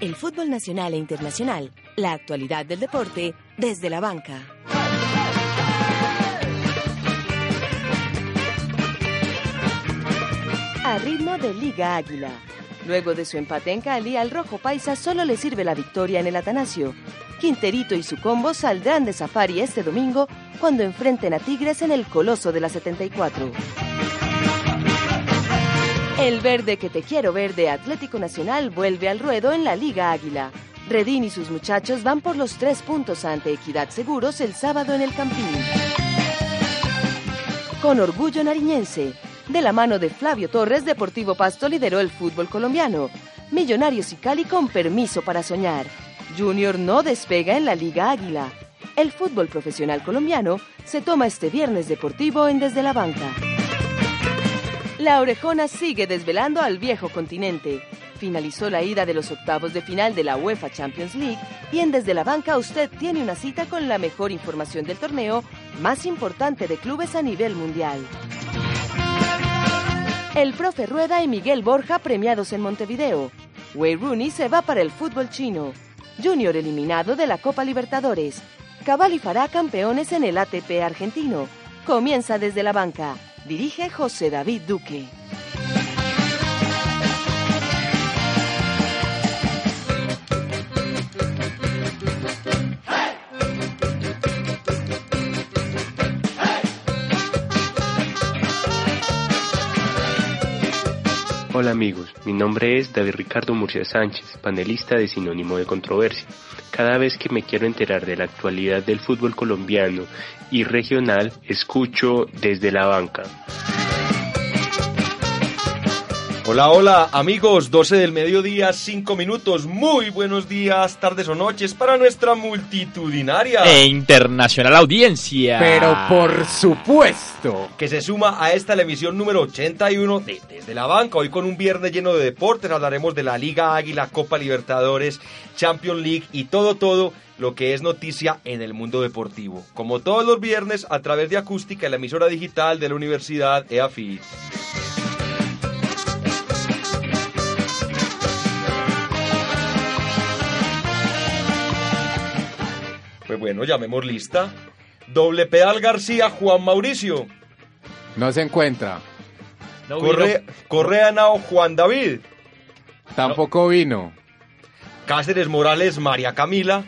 El fútbol nacional e internacional, la actualidad del deporte desde la banca. A ritmo de Liga Águila. Luego de su empate en Cali, al Rojo Paisa solo le sirve la victoria en el Atanasio. Quinterito y su combo saldrán de safari este domingo cuando enfrenten a Tigres en el Coloso de la 74. El verde que te quiero ver de Atlético Nacional vuelve al ruedo en la Liga Águila. Redín y sus muchachos van por los tres puntos ante Equidad Seguros el sábado en el Campín. Con orgullo nariñense, de la mano de Flavio Torres, Deportivo Pasto lideró el fútbol colombiano. Millonarios y Cali con permiso para soñar. Junior no despega en la Liga Águila. El fútbol profesional colombiano se toma este viernes deportivo en Desde la Banca. La orejona sigue desvelando al viejo continente. Finalizó la ida de los octavos de final de la UEFA Champions League y en Desde la Banca usted tiene una cita con la mejor información del torneo más importante de clubes a nivel mundial. El profe Rueda y Miguel Borja premiados en Montevideo. Wayne Rooney se va para el fútbol chino. Junior eliminado de la Copa Libertadores. Cabal y Fará campeones en el ATP argentino. Comienza desde la banca. Dirige José David Duque. Hola amigos, mi nombre es David Ricardo Murcia Sánchez, panelista de Sinónimo de Controversia. Cada vez que me quiero enterar de la actualidad del fútbol colombiano y regional, escucho desde la banca. Hola, hola amigos, 12 del mediodía, 5 minutos, muy buenos días, tardes o noches para nuestra multitudinaria e internacional audiencia. Pero por supuesto que se suma a esta la emisión número 81 de Desde la Banca, hoy con un viernes lleno de deportes, hablaremos de la Liga Águila, Copa Libertadores, Champions League y todo, todo lo que es noticia en el mundo deportivo. Como todos los viernes, a través de Acústica, la emisora digital de la Universidad EAFIT. Pues bueno, llamemos lista. Doble pedal García, Juan Mauricio. No se encuentra. No Corre, Correa Nao, Juan David. Tampoco vino. Cáceres Morales, María Camila.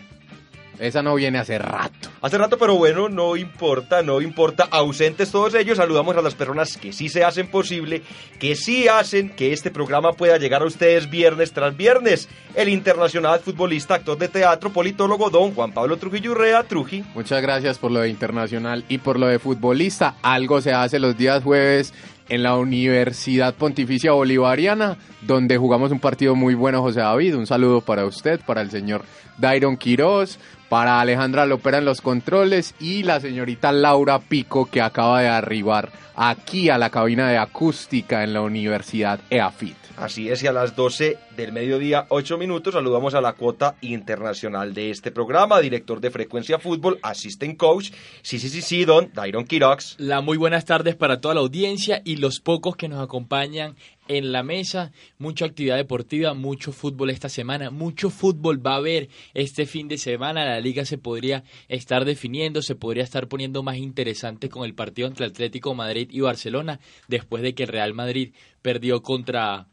Esa no viene hace rato. Hace rato, pero bueno, no importa, no importa. Ausentes todos ellos, saludamos a las personas que sí se hacen posible, que sí hacen que este programa pueda llegar a ustedes viernes tras viernes. El internacional futbolista, actor de teatro, politólogo, don Juan Pablo Trujillo Urrea, Truji. Muchas gracias por lo de internacional y por lo de futbolista. Algo se hace los días jueves en la Universidad Pontificia Bolivariana, donde jugamos un partido muy bueno, José David. Un saludo para usted, para el señor Dairon Quiroz, para Alejandra Lopera en los controles y la señorita Laura Pico que acaba de arribar aquí a la cabina de acústica en la Universidad EAFIT. Así es, y a las 12 del mediodía, 8 minutos, saludamos a la cuota internacional de este programa, director de Frecuencia Fútbol, assistant coach, sí, sí, sí, sí, don Dairon Quirox. La muy buenas tardes para toda la audiencia y los pocos que nos acompañan en la mesa, mucha actividad deportiva, mucho fútbol esta semana, mucho fútbol va a haber este fin de semana, la liga se podría estar definiendo, se podría estar poniendo más interesante con el partido entre Atlético Madrid y Barcelona, después de que el Real Madrid perdió contra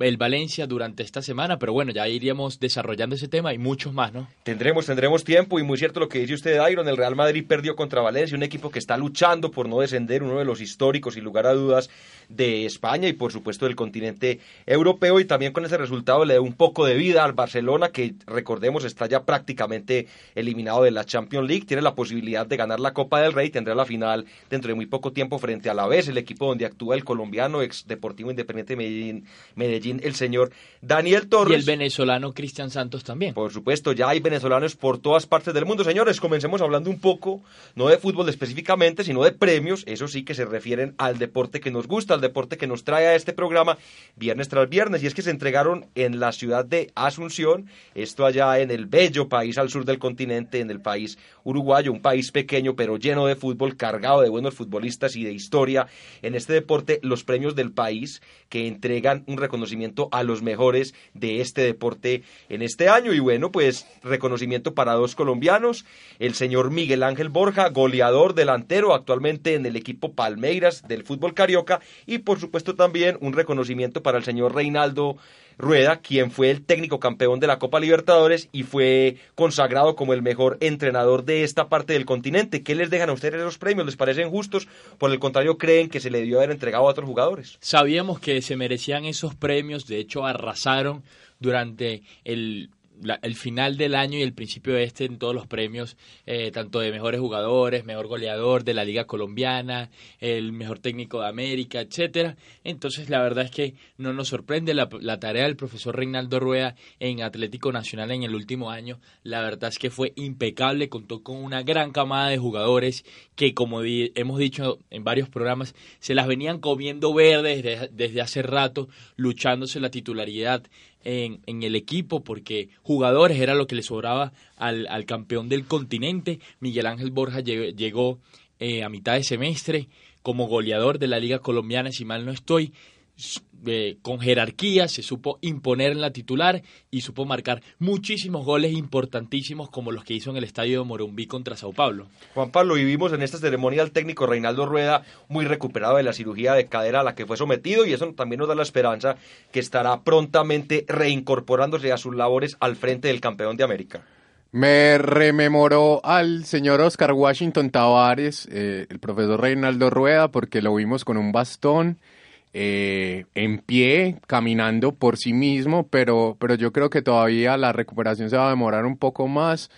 el Valencia durante esta semana, pero bueno, ya iríamos desarrollando ese tema y muchos más, ¿no? Tendremos, tendremos tiempo y muy cierto lo que dice usted, Iron, el Real Madrid perdió contra Valencia, un equipo que está luchando por no descender, uno de los históricos y lugar a dudas de España y por supuesto del continente europeo y también con ese resultado le da un poco de vida al Barcelona que recordemos está ya prácticamente eliminado de la Champions League, tiene la posibilidad de ganar la Copa del Rey, tendrá la final dentro de muy poco tiempo frente a la vez, el equipo donde actúa el colombiano ex Deportivo Independiente Medellín, Medellín el señor Daniel Torres. Y el venezolano Cristian Santos también. Por supuesto, ya hay venezolanos por todas partes del mundo. Señores, comencemos hablando un poco, no de fútbol específicamente, sino de premios, eso sí que se refieren al deporte que nos gusta, al deporte que nos trae a este programa viernes tras viernes. Y es que se entregaron en la ciudad de Asunción, esto allá en el bello país al sur del continente, en el país uruguayo, un país pequeño pero lleno de fútbol, cargado de buenos futbolistas y de historia en este deporte, los premios del país que entregan un reconocimiento a los mejores de este deporte en este año. Y bueno, pues reconocimiento para dos colombianos, el señor Miguel Ángel Borja, goleador delantero actualmente en el equipo Palmeiras del fútbol carioca, y por supuesto también un reconocimiento para el señor Reinaldo Rueda, quien fue el técnico campeón de la Copa Libertadores y fue consagrado como el mejor entrenador de esta parte del continente. ¿Qué les dejan a ustedes esos premios? ¿Les parecen justos? Por el contrario, ¿creen que se le debió haber entregado a otros jugadores? Sabíamos que se merecían esos premios, de hecho arrasaron durante el el final del año y el principio de este en todos los premios, eh, tanto de mejores jugadores, mejor goleador de la Liga Colombiana, el mejor técnico de América, etcétera. Entonces, la verdad es que no nos sorprende la, tarea del profesor Reinaldo Rueda en Atlético Nacional en el último año. La verdad es que fue impecable, contó con una gran camada de jugadores que, como hemos dicho en varios programas, se las venían comiendo verdes desde hace rato, luchándose la titularidad en, en, el equipo porque jugadores era lo que le sobraba al, al campeón del continente. Miguel Ángel Borja llegó, eh, a mitad de semestre como goleador de la Liga Colombiana, si mal no estoy con jerarquía, se supo imponer en la titular y supo marcar muchísimos goles importantísimos como los que hizo en el estadio de Morumbí contra Sao Paulo. Juan Pablo, vivimos en esta ceremonia al técnico Reinaldo Rueda muy recuperado de la cirugía de cadera a la que fue sometido y eso también nos da la esperanza que estará prontamente reincorporándose a sus labores al frente del campeón de América. Me rememoró al señor Oscar Washington Tavares, eh, el profesor Reinaldo Rueda, porque lo vimos con un bastón eh, en pie, caminando por sí mismo, pero, pero yo creo que todavía la recuperación se va a demorar un poco más.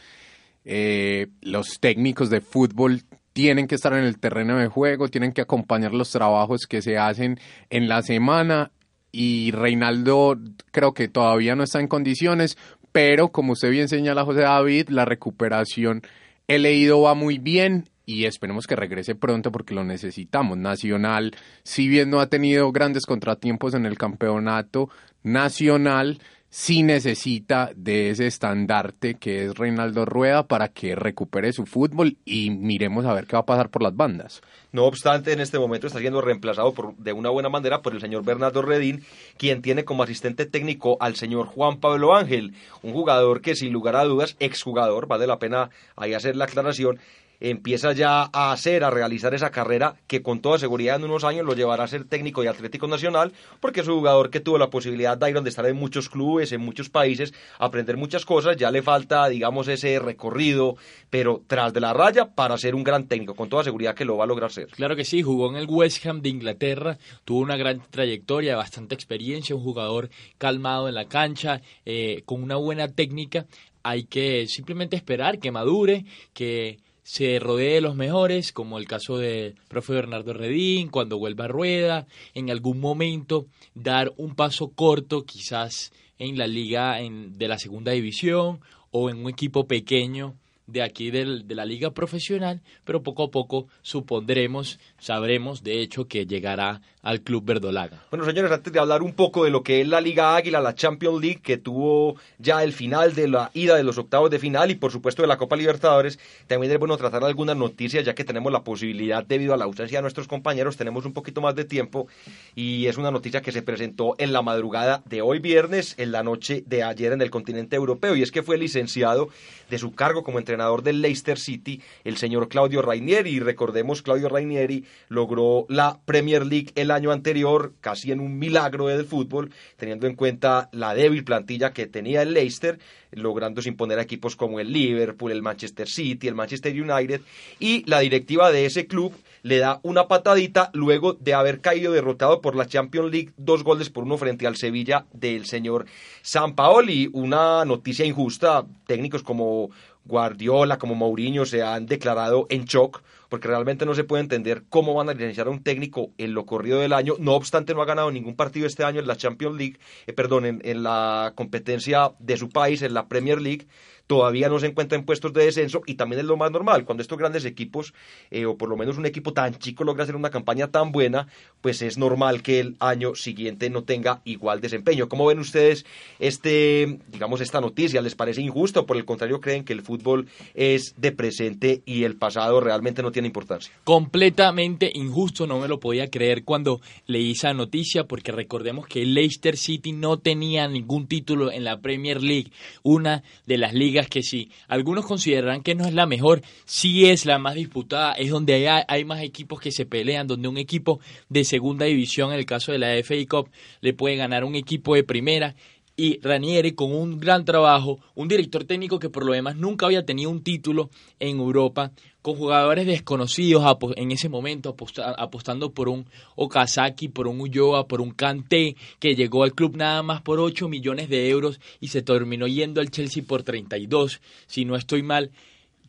Eh, los técnicos de fútbol tienen que estar en el terreno de juego, tienen que acompañar los trabajos que se hacen en la semana y Reinaldo creo que todavía no está en condiciones, pero como usted bien señala José David, la recuperación he leído va muy bien y esperemos que regrese pronto porque lo necesitamos. Nacional, si bien no ha tenido grandes contratiempos en el campeonato nacional, sí necesita de ese estandarte que es Reinaldo Rueda para que recupere su fútbol y miremos a ver qué va a pasar por las bandas. No obstante, en este momento está siendo reemplazado por, de una buena manera por el señor Bernardo Redín, quien tiene como asistente técnico al señor Juan Pablo Ángel, un jugador que sin lugar a dudas, exjugador, vale la pena ahí hacer la aclaración, empieza ya a hacer, a realizar esa carrera que con toda seguridad en unos años lo llevará a ser técnico de Atlético Nacional, porque es un jugador que tuvo la posibilidad de, de estar en muchos clubes, en muchos países, aprender muchas cosas, ya le falta, digamos, ese recorrido, pero tras de la raya para ser un gran técnico, con toda seguridad que lo va a lograr ser. Claro que sí, jugó en el West Ham de Inglaterra, tuvo una gran trayectoria, bastante experiencia, un jugador calmado en la cancha, eh, con una buena técnica, hay que simplemente esperar que madure, que se rodee de los mejores, como el caso de profe Bernardo Redín, cuando vuelva a rueda, en algún momento dar un paso corto, quizás en la liga en, de la segunda división o en un equipo pequeño de aquí del, de la liga profesional, pero poco a poco supondremos, sabremos de hecho que llegará al Club Verdolaga. Bueno, señores, antes de hablar un poco de lo que es la Liga Águila, la Champions League, que tuvo ya el final de la ida de los octavos de final y por supuesto de la Copa Libertadores, también es bueno tratar algunas noticias, ya que tenemos la posibilidad, debido a la ausencia de nuestros compañeros, tenemos un poquito más de tiempo y es una noticia que se presentó en la madrugada de hoy viernes, en la noche de ayer en el continente europeo, y es que fue licenciado de su cargo como entrenador del Leicester City, el señor Claudio Rainieri, recordemos, Claudio Rainieri logró la Premier League el año anterior, casi en un milagro del fútbol, teniendo en cuenta la débil plantilla que tenía el Leicester, logrando imponer a equipos como el Liverpool, el Manchester City, el Manchester United, y la directiva de ese club le da una patadita luego de haber caído derrotado por la Champions League, dos goles por uno frente al Sevilla del señor San Paoli. Una noticia injusta, técnicos como Guardiola, como Mourinho se han declarado en shock porque realmente no se puede entender cómo van a licenciar a un técnico en lo corrido del año. No obstante, no ha ganado ningún partido este año en la Champions League, eh, perdón, en la competencia de su país, en la Premier League todavía no se encuentra en puestos de descenso y también es lo más normal. Cuando estos grandes equipos, eh, o por lo menos un equipo tan chico logra hacer una campaña tan buena, pues es normal que el año siguiente no tenga igual desempeño. ¿Cómo ven ustedes este, digamos, esta noticia? ¿Les parece injusto? ¿Por el contrario creen que el fútbol es de presente y el pasado realmente no tiene importancia. Completamente injusto, no me lo podía creer cuando leí esa noticia, porque recordemos que Leicester City no tenía ningún título en la Premier League, una de las ligas que sí, algunos consideran que no es la mejor, sí es la más disputada, es donde hay, hay más equipos que se pelean, donde un equipo de segunda división, en el caso de la FA Cup, le puede ganar un equipo de primera y Ranieri con un gran trabajo, un director técnico que por lo demás nunca había tenido un título en Europa, con jugadores desconocidos en ese momento, apostando por un Okazaki, por un Ulloa, por un Kanté, que llegó al club nada más por 8 millones de euros y se terminó yendo al Chelsea por 32, si no estoy mal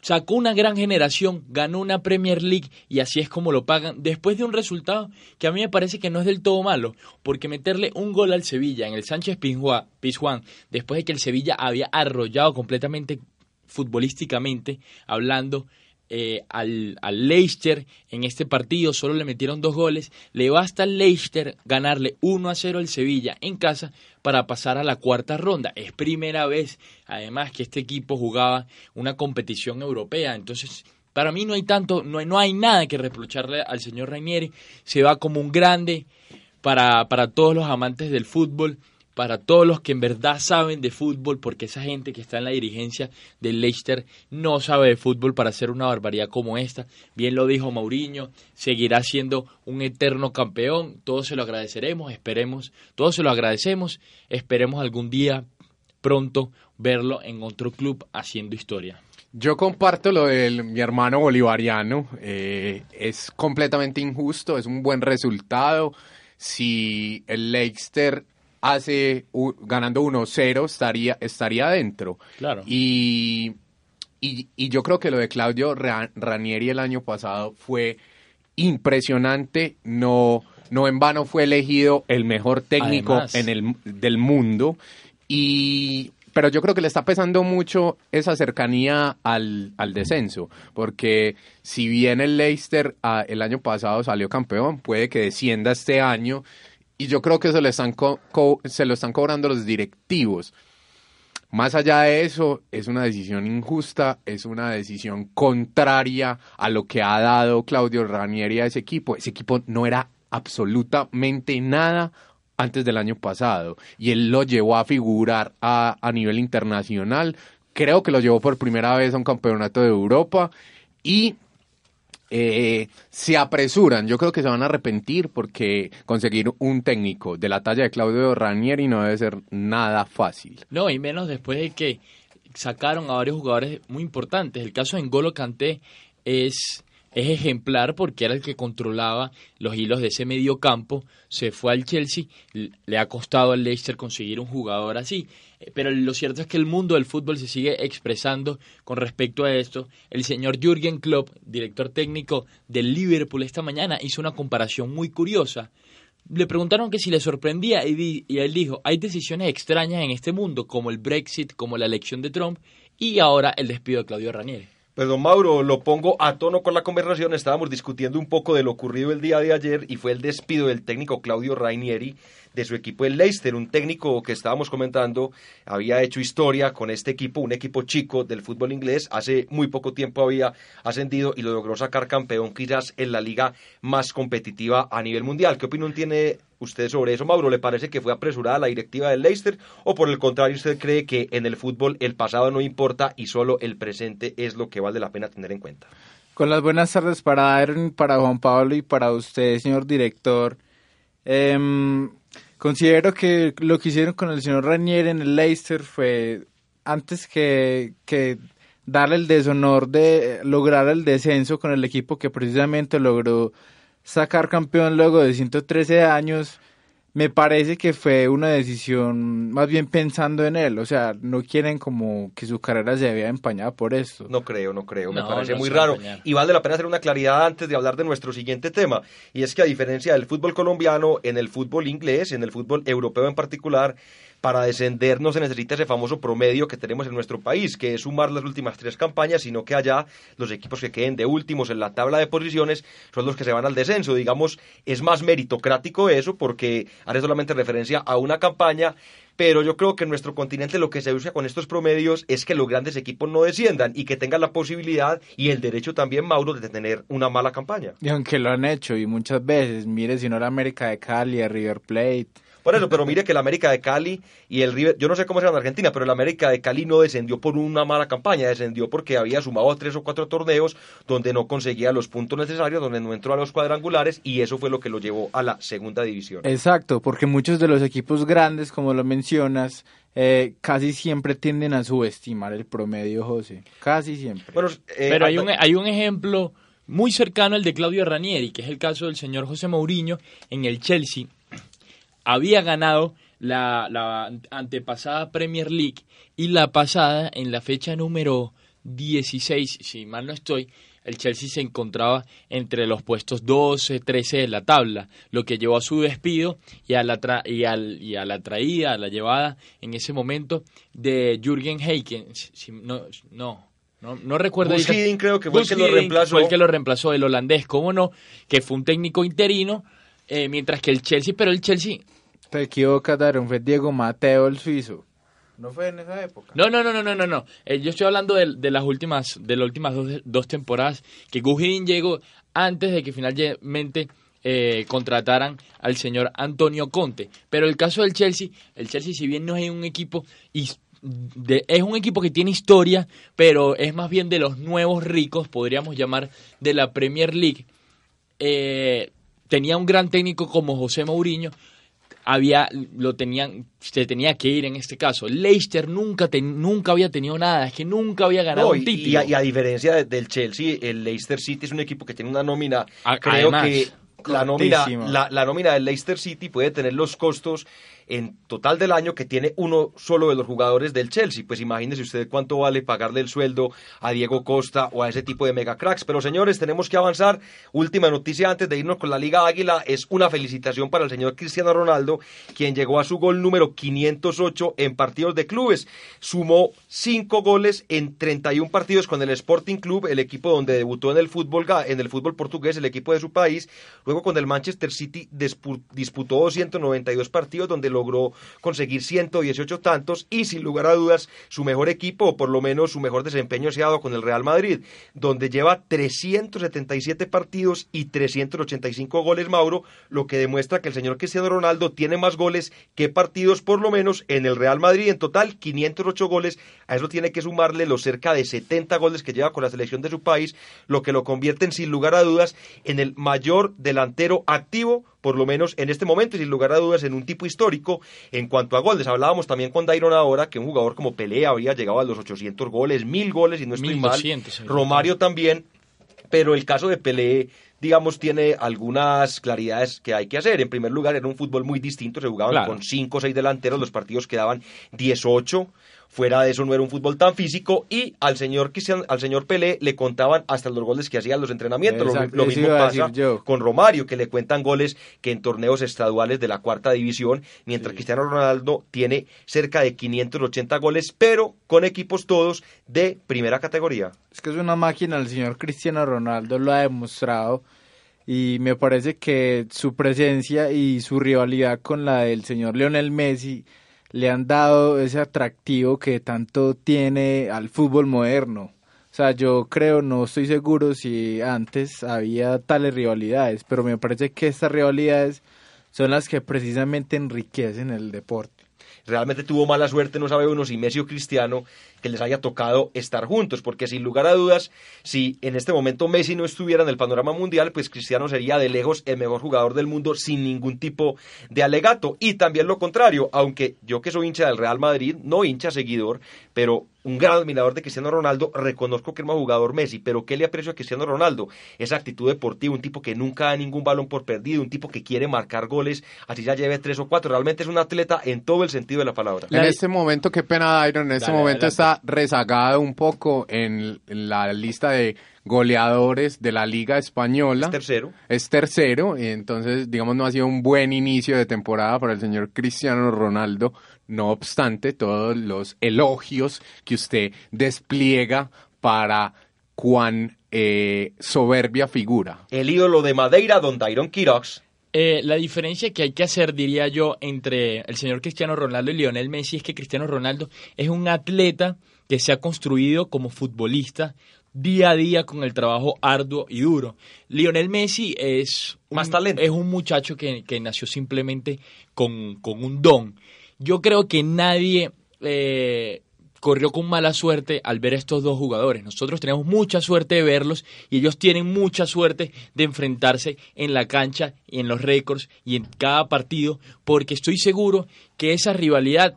sacó una gran generación, ganó una Premier League y así es como lo pagan, después de un resultado que a mí me parece que no es del todo malo, porque meterle un gol al Sevilla en el Sánchez Pizjuán, después de que el Sevilla había arrollado completamente futbolísticamente hablando eh, al, al, Leicester en este partido, solo le metieron dos goles, le basta al Leicester ganarle 1 a 0 al Sevilla en casa para pasar a la cuarta ronda. Es primera vez, además, que este equipo jugaba una competición europea, entonces para mí no hay tanto, no hay, no hay nada que reprocharle al señor Rainieri, se va como un grande para, para todos los amantes del fútbol para todos los que en verdad saben de fútbol, porque esa gente que está en la dirigencia del Leicester no sabe de fútbol para hacer una barbaridad como esta. Bien lo dijo Mauriño, seguirá siendo un eterno campeón, todos se lo agradeceremos, esperemos, todos se lo agradecemos, esperemos algún día pronto verlo en otro club haciendo historia. Yo comparto lo de mi hermano bolivariano, eh, es completamente injusto, es un buen resultado. Si el Leicester hace ganando 1-0 estaría, estaría dentro. Claro. Y, y, yo creo que lo de Claudio Ranieri el año pasado fue impresionante. No, no en vano fue elegido el mejor técnico en el, del mundo. Y, pero yo creo que le está pesando mucho esa cercanía al, al descenso, porque si bien el Leicester ah, el año pasado salió campeón, puede que descienda este año y yo creo que se, están se lo están cobrando los directivos. Más allá de eso, es una decisión injusta, es una decisión contraria a lo que ha dado Claudio Ranieri a ese equipo. Ese equipo no era absolutamente nada antes del año pasado y él lo llevó a figurar a, a nivel internacional. Creo que lo llevó por primera vez a un campeonato de Europa y eh, se apresuran. Yo creo que se van a arrepentir porque conseguir un técnico de la talla de Claudio Ranieri no debe ser nada fácil. No, y menos después de que sacaron a varios jugadores muy importantes. El caso de N'Golo Kanté es es ejemplar porque era el que controlaba los hilos de ese medio campo, se fue al Chelsea, le ha costado al Leicester conseguir un jugador así, eh, pero lo cierto es que el mundo del fútbol se sigue expresando con respecto a esto. El señor Jürgen Klopp, director técnico del Liverpool esta mañana, hizo una comparación muy curiosa. Le preguntaron que si le sorprendía y, y él dijo, hay decisiones extrañas en este mundo como el Brexit, como la elección de Trump y ahora el despido de Claudio Ranieri. Pues don Mauro, lo pongo a tono con la conversación. Estábamos discutiendo un poco de lo ocurrido el día de ayer y fue el despido del técnico Claudio Rainieri de su equipo el Leicester, un técnico que estábamos comentando, había hecho historia con este equipo, un equipo chico del fútbol inglés, hace muy poco tiempo había ascendido y lo logró sacar campeón quizás en la liga más competitiva a nivel mundial. ¿Qué opinión tiene usted sobre eso, Mauro? ¿Le parece que fue apresurada la directiva del Leicester o por el contrario usted cree que en el fútbol el pasado no importa y solo el presente es lo que vale la pena tener en cuenta? Con las buenas tardes para para Juan Pablo y para usted, señor director. Eh, Considero que lo que hicieron con el señor Ranier en el Leicester fue antes que, que darle el deshonor de lograr el descenso con el equipo que precisamente logró sacar campeón luego de 113 años, me parece que fue una decisión más bien pensando en él. O sea, no quieren como que su carrera se vea empañada por esto. No creo, no creo. me parece muy raro. Y vale la pena hacer una claridad antes de hablar de nuestro siguiente tema. Y es que a diferencia del fútbol colombiano, en el fútbol inglés, en el fútbol europeo en particular, para descender no se necesita ese famoso promedio que tenemos en nuestro país, que es sumar las últimas tres campañas, sino que allá los equipos que queden de últimos en la tabla de posiciones son los que se van al descenso. Digamos, es más meritocrático eso porque hace solamente referencia a una campaña pero yo creo que en nuestro continente lo que se usa con estos promedios es que los grandes equipos no desciendan y que tengan la posibilidad y el derecho también, Mauro, de tener una mala campaña. Y aunque lo han hecho y muchas veces, mire si no América de Cali, River Plate, por eso, pero mire que el América de Cali y el River, yo no sé cómo se llama en Argentina, pero el América de Cali no descendió por una mala campaña, descendió porque había sumado tres o cuatro torneos donde no conseguía los puntos necesarios, donde no entró a los cuadrangulares y eso fue lo que lo llevó a la segunda división. Exacto, porque muchos de los equipos grandes, como lo mencionas, eh, casi siempre tienden a subestimar el promedio, José. Casi siempre. Eh, pero hay un, hay un ejemplo muy cercano al de Claudio Ranieri, que es el caso del señor José Mourinho en el Chelsea había ganado la, la, antepasada Premier League y la pasada en la fecha número 16, si mal no estoy, el Chelsea se encontraba entre los puestos 12, 13 de la tabla, lo que llevó a su despido y a la, y al, y a la traída, a la llevada en ese momento de Jürgen Heikens. no, no, no, recuerdo. creo que fue el que lo reemplazó. Fue el que lo reemplazó, el holandés, cómo no, que fue un técnico interino, eh, mientras que el Chelsea, pero el Chelsea te equivocas, Daron, fue Diego Mateo el suizo. ¿No fue en esa época? No, no, no, no, no, no. Eh, yo estoy hablando de, las últimas, de las últimas dos, temporadas que Gujin llegó antes de que finalmente eh, contrataran al señor Antonio Conte. Pero el caso del Chelsea, el Chelsea si bien no es un equipo es un equipo que tiene historia, pero es más bien de los nuevos ricos, podríamos llamar, de la Premier League. Eh, tenía un gran técnico como José Mourinho, había lo tenían se tenía que ir en este caso. Leicester nunca nunca había tenido nada, es que nunca había ganado un título. Y a, diferencia del Chelsea, el Leicester City es un equipo que tiene una nómina, creo que la nómina, la, la nómina del Leicester City puede tener los costos en total del año que tiene uno solo de los jugadores del Chelsea. Pues imagínese usted cuánto vale pagarle el sueldo a Diego Costa o a ese tipo de mega cracks. Pero señores, tenemos que avanzar. Última noticia antes de irnos con la Liga Águila es una felicitación para el señor Cristiano Ronaldo, quien llegó a su gol número 508 en partidos de clubes. Sumó cinco goles en 31 partidos con el Sporting Club, el equipo donde debutó en el fútbol en el fútbol portugués, el equipo de su país. Luego con el Manchester City disputó 292 partidos donde logró conseguir 118 tantos y sin lugar a dudas su mejor equipo o por lo menos su mejor desempeño se ha dado con el Real Madrid, donde lleva 377 partidos y 385 goles Mauro, lo que demuestra que el señor Cristiano Ronaldo tiene más goles que partidos por lo menos en el Real Madrid, en total 508 goles, a eso tiene que sumarle los cerca de 70 goles que lleva con la selección de su país, lo que lo convierte sin lugar a dudas en el mayor delantero activo por lo menos en este momento y sin lugar a dudas en un tipo histórico en cuanto a goles. Hablábamos también con Dairon ahora que un jugador como Pelé había llegado a los 800 goles, mil goles y no estoy mal. Romario también, pero el caso de Pelé digamos, tiene algunas claridades que hay que hacer. En primer lugar, era un fútbol muy distinto, se jugaban con cinco o seis delanteros, los partidos quedaban 18. Fuera de eso no era un fútbol tan físico y al señor al señor Pelé le contaban hasta los goles que hacía en los entrenamientos. lo, mismo pasa con Romario, que le cuentan goles que en torneos estaduales de la cuarta división, mientras Cristiano Ronaldo tiene cerca de 580 goles, pero con equipos todos de primera categoría. Es que es una máquina, el señor Cristiano Ronaldo lo ha demostrado y me parece que su presencia y su rivalidad con la del señor Lionel Messi le han dado ese atractivo que tanto tiene al fútbol moderno. O sea, yo creo, no estoy seguro si antes había tales rivalidades, pero me parece que estas rivalidades son las que precisamente enriquecen el deporte. Realmente tuvo mala suerte, no sabe uno si Messi Cristiano, que les haya tocado estar juntos, porque sin lugar a dudas, si en este momento Messi no estuviera en el panorama mundial, pues Cristiano sería de lejos el mejor jugador del mundo sin ningún tipo de alegato. Y también lo contrario, aunque yo que soy hincha del Real Madrid, no hincha seguidor, pero un gran admirador de Cristiano Ronaldo, reconozco que es más jugador Messi, pero ¿qué le aprecio a Cristiano Ronaldo? Esa actitud deportiva, un tipo que nunca da ningún balón por perdido, un tipo que quiere marcar goles, así ya lleve tres o cuatro, realmente es un atleta en todo el sentido de la palabra. En este momento, qué pena, Iron, en este momento está rezagado un poco en la lista de goleadores de la Liga Española. Es tercero. Es tercero, y entonces, digamos, no ha sido un buen inicio de temporada para el señor Cristiano Ronaldo. No obstante, todos los elogios que usted despliega para cuán eh, soberbia figura. El ídolo de Madeira, don Dairon Quirox. Eh, la diferencia que hay que hacer, diría yo, entre el señor Cristiano Ronaldo y Lionel Messi es que Cristiano Ronaldo es un atleta que se ha construido como futbolista día a día con el trabajo arduo y duro. Lionel Messi es un, Más talento. Es un muchacho que, nació simplemente con, un don. Yo creo que nadie eh, corrió con mala suerte al ver a estos dos jugadores. Nosotros tenemos mucha suerte de verlos y ellos tienen mucha suerte de enfrentarse en la cancha y en los récords y en cada partido, porque estoy seguro que esa rivalidad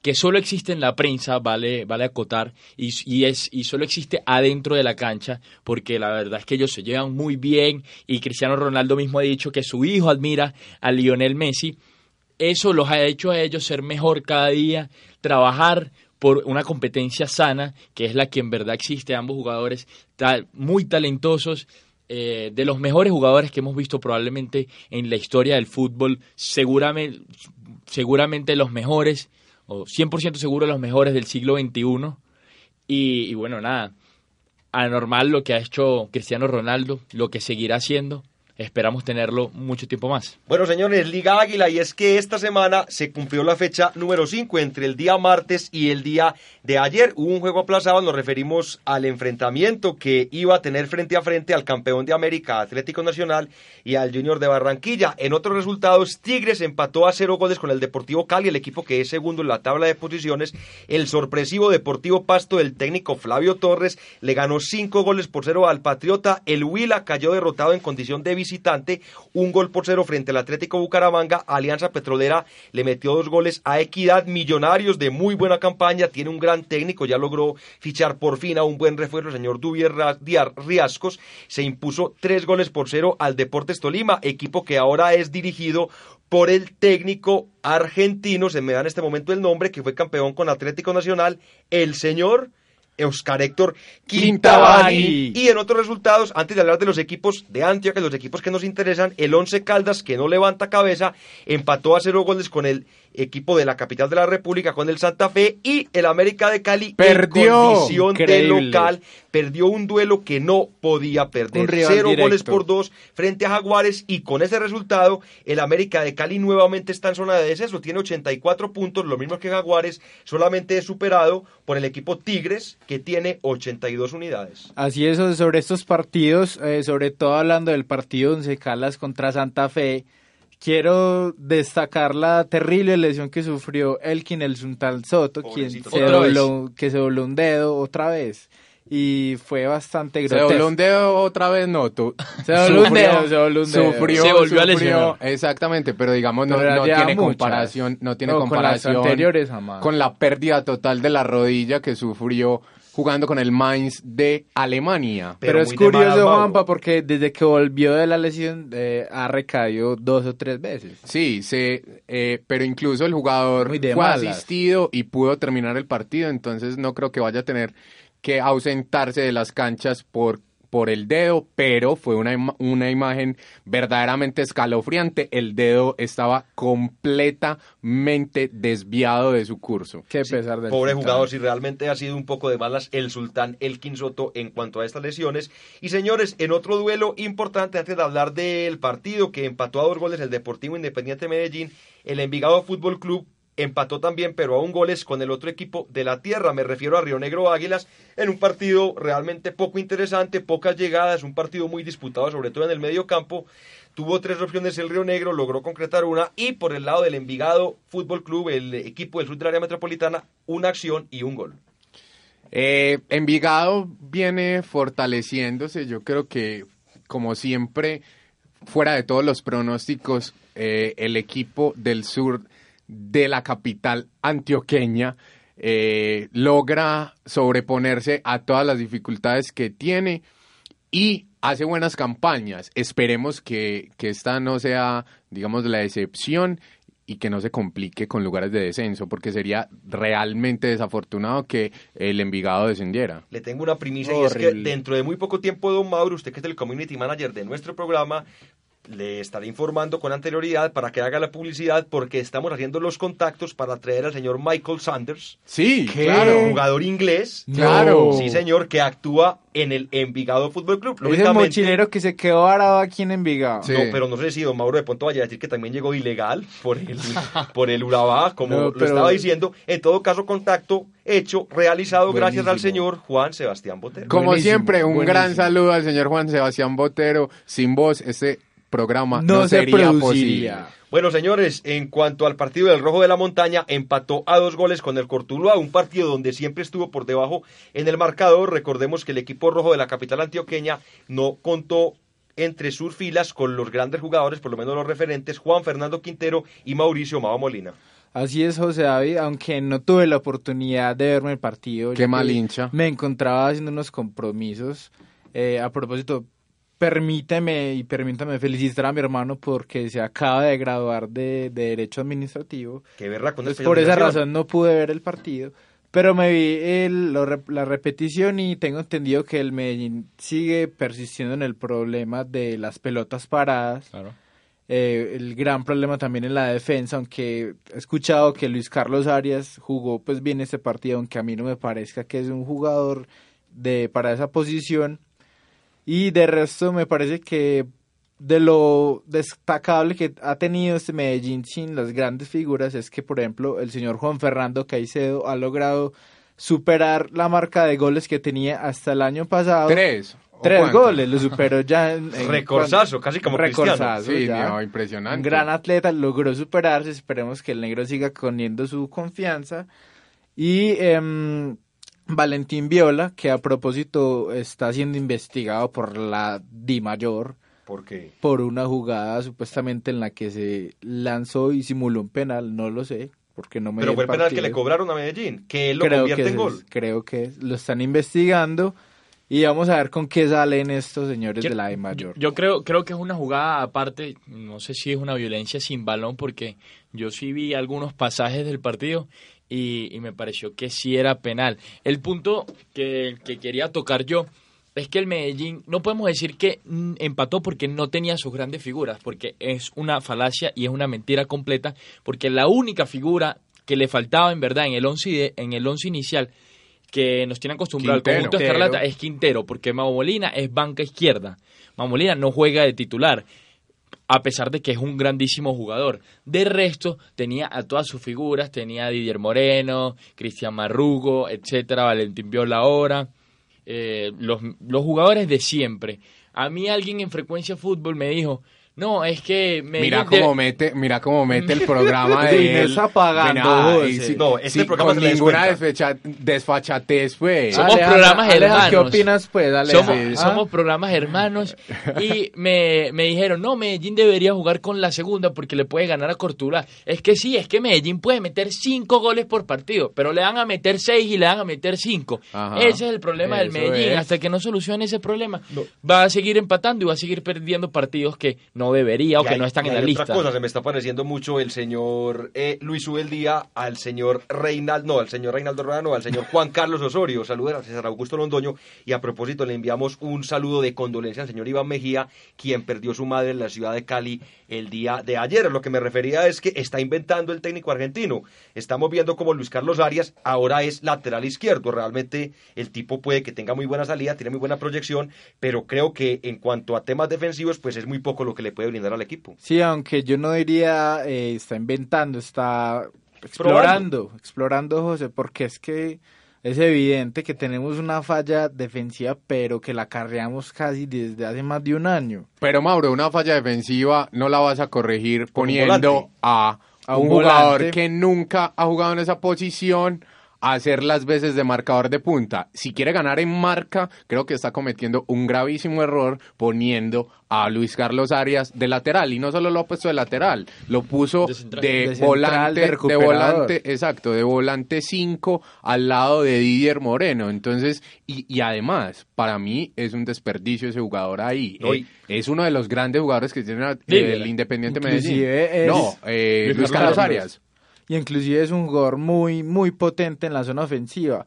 que solo existe en la prensa, vale, vale acotar, y, es, y solo existe adentro de la cancha, porque la verdad es que ellos se llevan muy bien, y Cristiano Ronaldo mismo ha dicho que su hijo admira a Lionel Messi. Eso los ha hecho a ellos ser mejor cada día, trabajar por una competencia sana, que es la que en verdad existe, ambos jugadores muy talentosos, eh, de los mejores jugadores que hemos visto probablemente en la historia del fútbol, seguramente, seguramente los mejores, o 100% seguro los mejores del siglo XXI. Y, y bueno, nada, anormal lo que ha hecho Cristiano Ronaldo, lo que seguirá haciendo esperamos tenerlo mucho tiempo más. Bueno, señores, Liga Águila, y es que esta semana se cumplió la fecha número 5 entre el día martes y el día de ayer. Hubo un juego aplazado, nos referimos al enfrentamiento que iba a tener frente a frente al campeón de América Atlético Nacional y al Junior de Barranquilla. En otros resultados, Tigres empató a cero goles con el Deportivo Cali, el equipo que es segundo en la tabla de posiciones. El sorpresivo Deportivo Pasto del técnico Flavio Torres le ganó cinco goles por cero al Patriota. El Huila cayó derrotado en condición de visita un gol por cero frente al Atlético Bucaramanga. Alianza Petrolera le metió dos goles a Equidad. Millonarios de muy buena campaña, tiene un gran técnico, ya logró fichar por fin a un buen refuerzo, el señor Dubier Riascos. Se impuso tres goles por cero al Deportes Tolima, equipo que ahora es dirigido por el técnico argentino, se me da en este momento el nombre, que fue campeón con Atlético Nacional, el señor Oscar Héctor Quintabani. Y en otros resultados, antes de hablar de los equipos de Antioquia, los equipos que nos interesan, el Once Caldas, que no levanta cabeza, empató a cero goles con el equipo de la capital de la República con el Santa Fe y el América de Cali perdió. en condición de local. Perdió un duelo que no podía perder. Cero goles por dos frente a Jaguares y con ese resultado el América de Cali nuevamente está en zona de descenso. Tiene 84 puntos lo mismo que Jaguares solamente es superado por el equipo Tigres que tiene 82 unidades. Así es sobre estos partidos eh, sobre todo hablando del partido Once Calas contra Santa Fe quiero destacar la terrible lesión que sufrió Elkin el Suntal Soto, quien se dobló, que se dobló un dedo otra vez. Y fue bastante grotesco. Se dobló un dedo otra vez, no. se dobló un dedo, se dobló un dedo. Sufrió, se volvió a lesionar. Exactamente, pero digamos, no, no tiene comparación, no tiene comparación con, anteriores, con la pérdida total de la rodilla que sufrió jugando con el Mainz de Alemania. Pero, es curioso, Juanpa, porque desde que volvió de la lesión eh, ha recaído dos o tres veces. Sí, se, eh, pero incluso el jugador fue asistido y pudo terminar el partido, entonces no creo que vaya a tener que ausentarse de las canchas por por el dedo, pero fue una, una imagen verdaderamente escalofriante. El dedo estaba completamente desviado de su curso. Qué pesar del Pobre jugador, si realmente ha sido un poco de balas el sultán Elkin Soto en cuanto a estas lesiones. Y señores, en otro duelo importante, antes de hablar del partido que empató a dos goles el Deportivo Independiente Medellín, el Envigado Fútbol Club empató también, pero a un goles con el otro equipo de la tierra. Me refiero a Río Negro Águilas, en un partido realmente poco interesante, pocas llegadas, un partido muy disputado, sobre todo en el medio campo. Tuvo tres opciones el Río Negro, logró concretar una, y por el lado del Envigado Fútbol Club, el equipo del sur del área metropolitana, una acción y un gol. Eh, Envigado viene fortaleciéndose, yo creo que como siempre, fuera de todos los pronósticos, eh, el equipo del sur de la capital antioqueña eh, logra sobreponerse a todas las dificultades que tiene y hace buenas campañas. Esperemos que, esta no sea, digamos, la excepción y que no se complique con lugares de descenso, porque sería realmente desafortunado que el Envigado descendiera. Le tengo una primicia y es que dentro de muy poco tiempo, don Mauro, usted que es el community manager de nuestro programa, le estaré informando con anterioridad para que haga la publicidad porque estamos haciendo los contactos para traer al señor Michael Sanders. Sí, claro. Jugador inglés. Claro. Sí, señor, que actúa en el Envigado Fútbol Club. Es el mochilero que se quedó varado aquí en Envigado. No, pero no sé si don Mauro de pronto vaya a decir que también llegó ilegal por el, por el Urabá, como lo estaba diciendo. En todo caso, contacto hecho, realizado gracias al señor Juan Sebastián Botero. Como siempre, un gran saludo al señor Juan Sebastián Botero. Sin voz, este programa no, sería posible. Bueno, señores, en cuanto al partido del Rojo de la Montaña, empató a dos goles con el Cortuluá, un partido donde siempre estuvo por debajo en el marcador. Recordemos que el equipo rojo de la capital antioqueña no contó entre sus filas con los grandes jugadores, por lo menos los referentes, Juan Fernando Quintero y Mauricio Mava Molina. Así es, José David, aunque no tuve la oportunidad de verme el partido. Qué mal hincha. Me encontraba haciendo unos compromisos. Eh, a propósito, permíteme y permítame felicitar a mi hermano porque se acaba de graduar de, Derecho Administrativo. Qué verla con Por esa razón no pude ver el partido. Pero me vi el, la repetición y tengo entendido que el Medellín sigue persistiendo en el problema de las pelotas paradas. Eh, el gran problema también en la defensa, aunque he escuchado que Luis Carlos Arias jugó pues bien este partido, aunque a mí no me parezca que es un jugador de para esa posición y de resto me parece que de lo destacable que ha tenido este Medellín sin las grandes figuras es que, por ejemplo, el señor Juan Fernando Caicedo ha logrado superar la marca de goles que tenía hasta el año pasado. Tres. Tres goles, lo superó ya. En, Recorsazo, casi como Recorsazo, sí, impresionante. Un gran atleta, logró superarse. Esperemos que el negro siga poniendo su confianza. Y eh, Valentín Viola, que a propósito está siendo investigado por la Di Mayor. ¿Por qué? Por una jugada supuestamente en la que se lanzó y simuló un penal, no lo sé. Porque no me Pero fue el penal que le cobraron a Medellín, que él lo convierte en gol. creo que lo están investigando y vamos a ver con qué salen estos señores de la Di Mayor. Yo, creo, creo que es una jugada aparte, no sé si es una violencia sin balón, porque yo sí vi algunos pasajes del partido y, me pareció que sí era penal. El punto que, quería tocar yo es que el Medellín, no podemos decir que empató porque no tenía sus grandes figuras, porque es una falacia y es una mentira completa, porque la única figura que le faltaba en verdad en el once, en el once inicial que nos tiene acostumbrado al conjunto Escarlata es Quintero, porque Mamolina es banca izquierda. Mamolina no juega de titular a pesar de que es un grandísimo jugador. De resto, tenía a todas sus figuras, tenía a Didier Moreno, Cristian Marrugo, etcétera, Valentín Viola ahora, eh, los, los jugadores de siempre. A mí alguien en Frecuencia Fútbol me dijo, no, es que mira cómo mete, mira cómo mete el programa de él. apagando. no, este programa con ninguna desfachatez, pues. Somos programas hermanos. ¿Qué opinas, pues? Dale, somos, somos programas hermanos y me, me dijeron, no, Medellín debería jugar con la segunda porque le puede ganar a Cortula. Es que sí, es que Medellín puede meter cinco goles por partido, pero le van a meter seis y le van a meter cinco. Ese es el problema del Medellín. Hasta que no solucione ese problema, va a seguir empatando y va a seguir perdiendo partidos que no debería o que no están en la lista. Otra cosa, se me está pareciendo mucho el señor eh, Luis Ubeldía al señor Reinaldo, no, al señor Reinaldo Rodano, al señor Juan Carlos Osorio. Saludos a César Augusto Londoño y a propósito le enviamos un saludo de condolencia al señor Iván Mejía, quien perdió su madre en la ciudad de Cali el día de ayer. Lo que me refería es que está inventando el técnico argentino. Estamos viendo como Luis Carlos Arias ahora es lateral izquierdo. Realmente el tipo puede que tenga muy buena salida, tiene muy buena proyección, pero creo que en cuanto a temas defensivos, pues es muy poco lo que le puede brindar al equipo. Sí, aunque yo no diría eh, está inventando, está explorando, explorando José, porque es que es evidente que tenemos una falla defensiva, pero que la carreamos casi desde hace más de un año. Pero Mauro, una falla defensiva no la vas a corregir poniendo a, un, jugador que nunca ha jugado en esa posición hacer las veces de marcador de punta. Si quiere ganar en marca, creo que está cometiendo un gravísimo error poniendo a Luis Carlos Arias de lateral. Y no solo lo ha puesto de lateral, lo puso De central. de, De central, volante, de volante, exacto, de volante 5 al lado de Didier Moreno. Entonces, y, y además, para mí es un desperdicio ese jugador ahí. Eh, es uno de los grandes jugadores que tiene el Independiente Medellín. Es- No, eh, Luis Carlos Arias. Y inclusive es un jugador muy, muy potente en la zona ofensiva.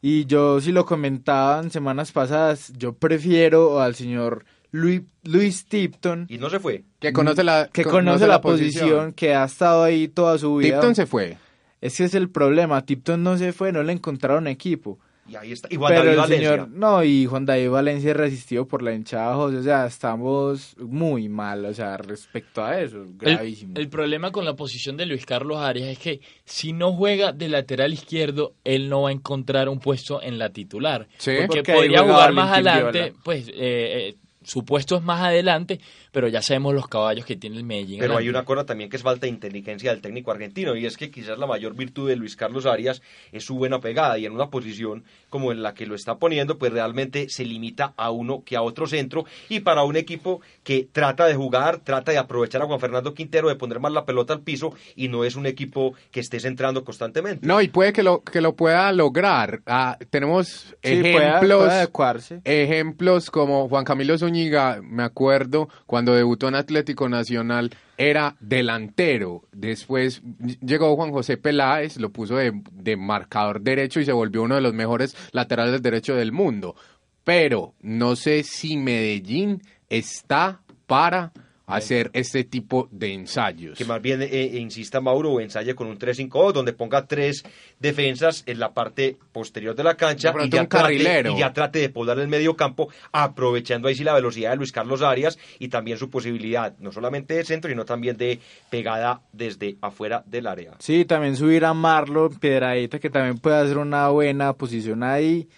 Y yo, si lo comentaban semanas pasadas, yo prefiero al señor Luis, Luis Tipton, Y no se fue. Que conoce la, que conoce la posición, que ha estado ahí toda su vida. Tipton se fue. Ese es el problema. Tipton no se fue, no le encontraron equipo. Y ahí está. Y Juan Pero David el Valencia. señor, no, y Juan David Valencia resistido por la hinchada, José, o sea, estamos muy mal, o sea, respecto a eso, gravísimo. El, el problema con la posición de Luis Carlos Arias es que si no juega de lateral izquierdo, él no va a encontrar un puesto en la titular. Sí. Porque Porque podría jugar más adelante, Viola. pues eh, su puesto es más adelante, pero ya sabemos los caballos que tiene el Medellín. Pero hay una cosa también que es falta de inteligencia del técnico argentino y es que quizás la mayor virtud de Luis Carlos Arias es su buena pegada y en una posición como en la que lo está poniendo pues realmente se limita a uno que a otro centro y para un equipo que trata de jugar, trata de aprovechar a Juan Fernando Quintero de poner más la pelota al piso y no es un equipo que esté centrando constantemente. No, y puede que lo, que lo pueda lograr. Ah, tenemos Sí, ejemplos. puede adecuarse. Ejemplos como Juan Camilo Zúñiga, me acuerdo, cuando debutó en Atlético Nacional, era delantero. Después llegó Juan José Peláez, lo puso de, de marcador derecho y se volvió uno de los mejores laterales derechos del mundo. Pero no sé si Medellín está para hacer este tipo de ensayos. Que más bien eh, eh, insista Mauro o ensaye con un 3-5-2 donde ponga tres defensas en la parte posterior de la cancha De y ya, un trate, y ya trate de poblar el medio campo aprovechando ahí sí la velocidad de Luis Carlos Arias y también su posibilidad no solamente de centro sino también de pegada desde afuera del área. Sí, también subir a Marlon Piedradita, que también puede hacer una buena posición ahí.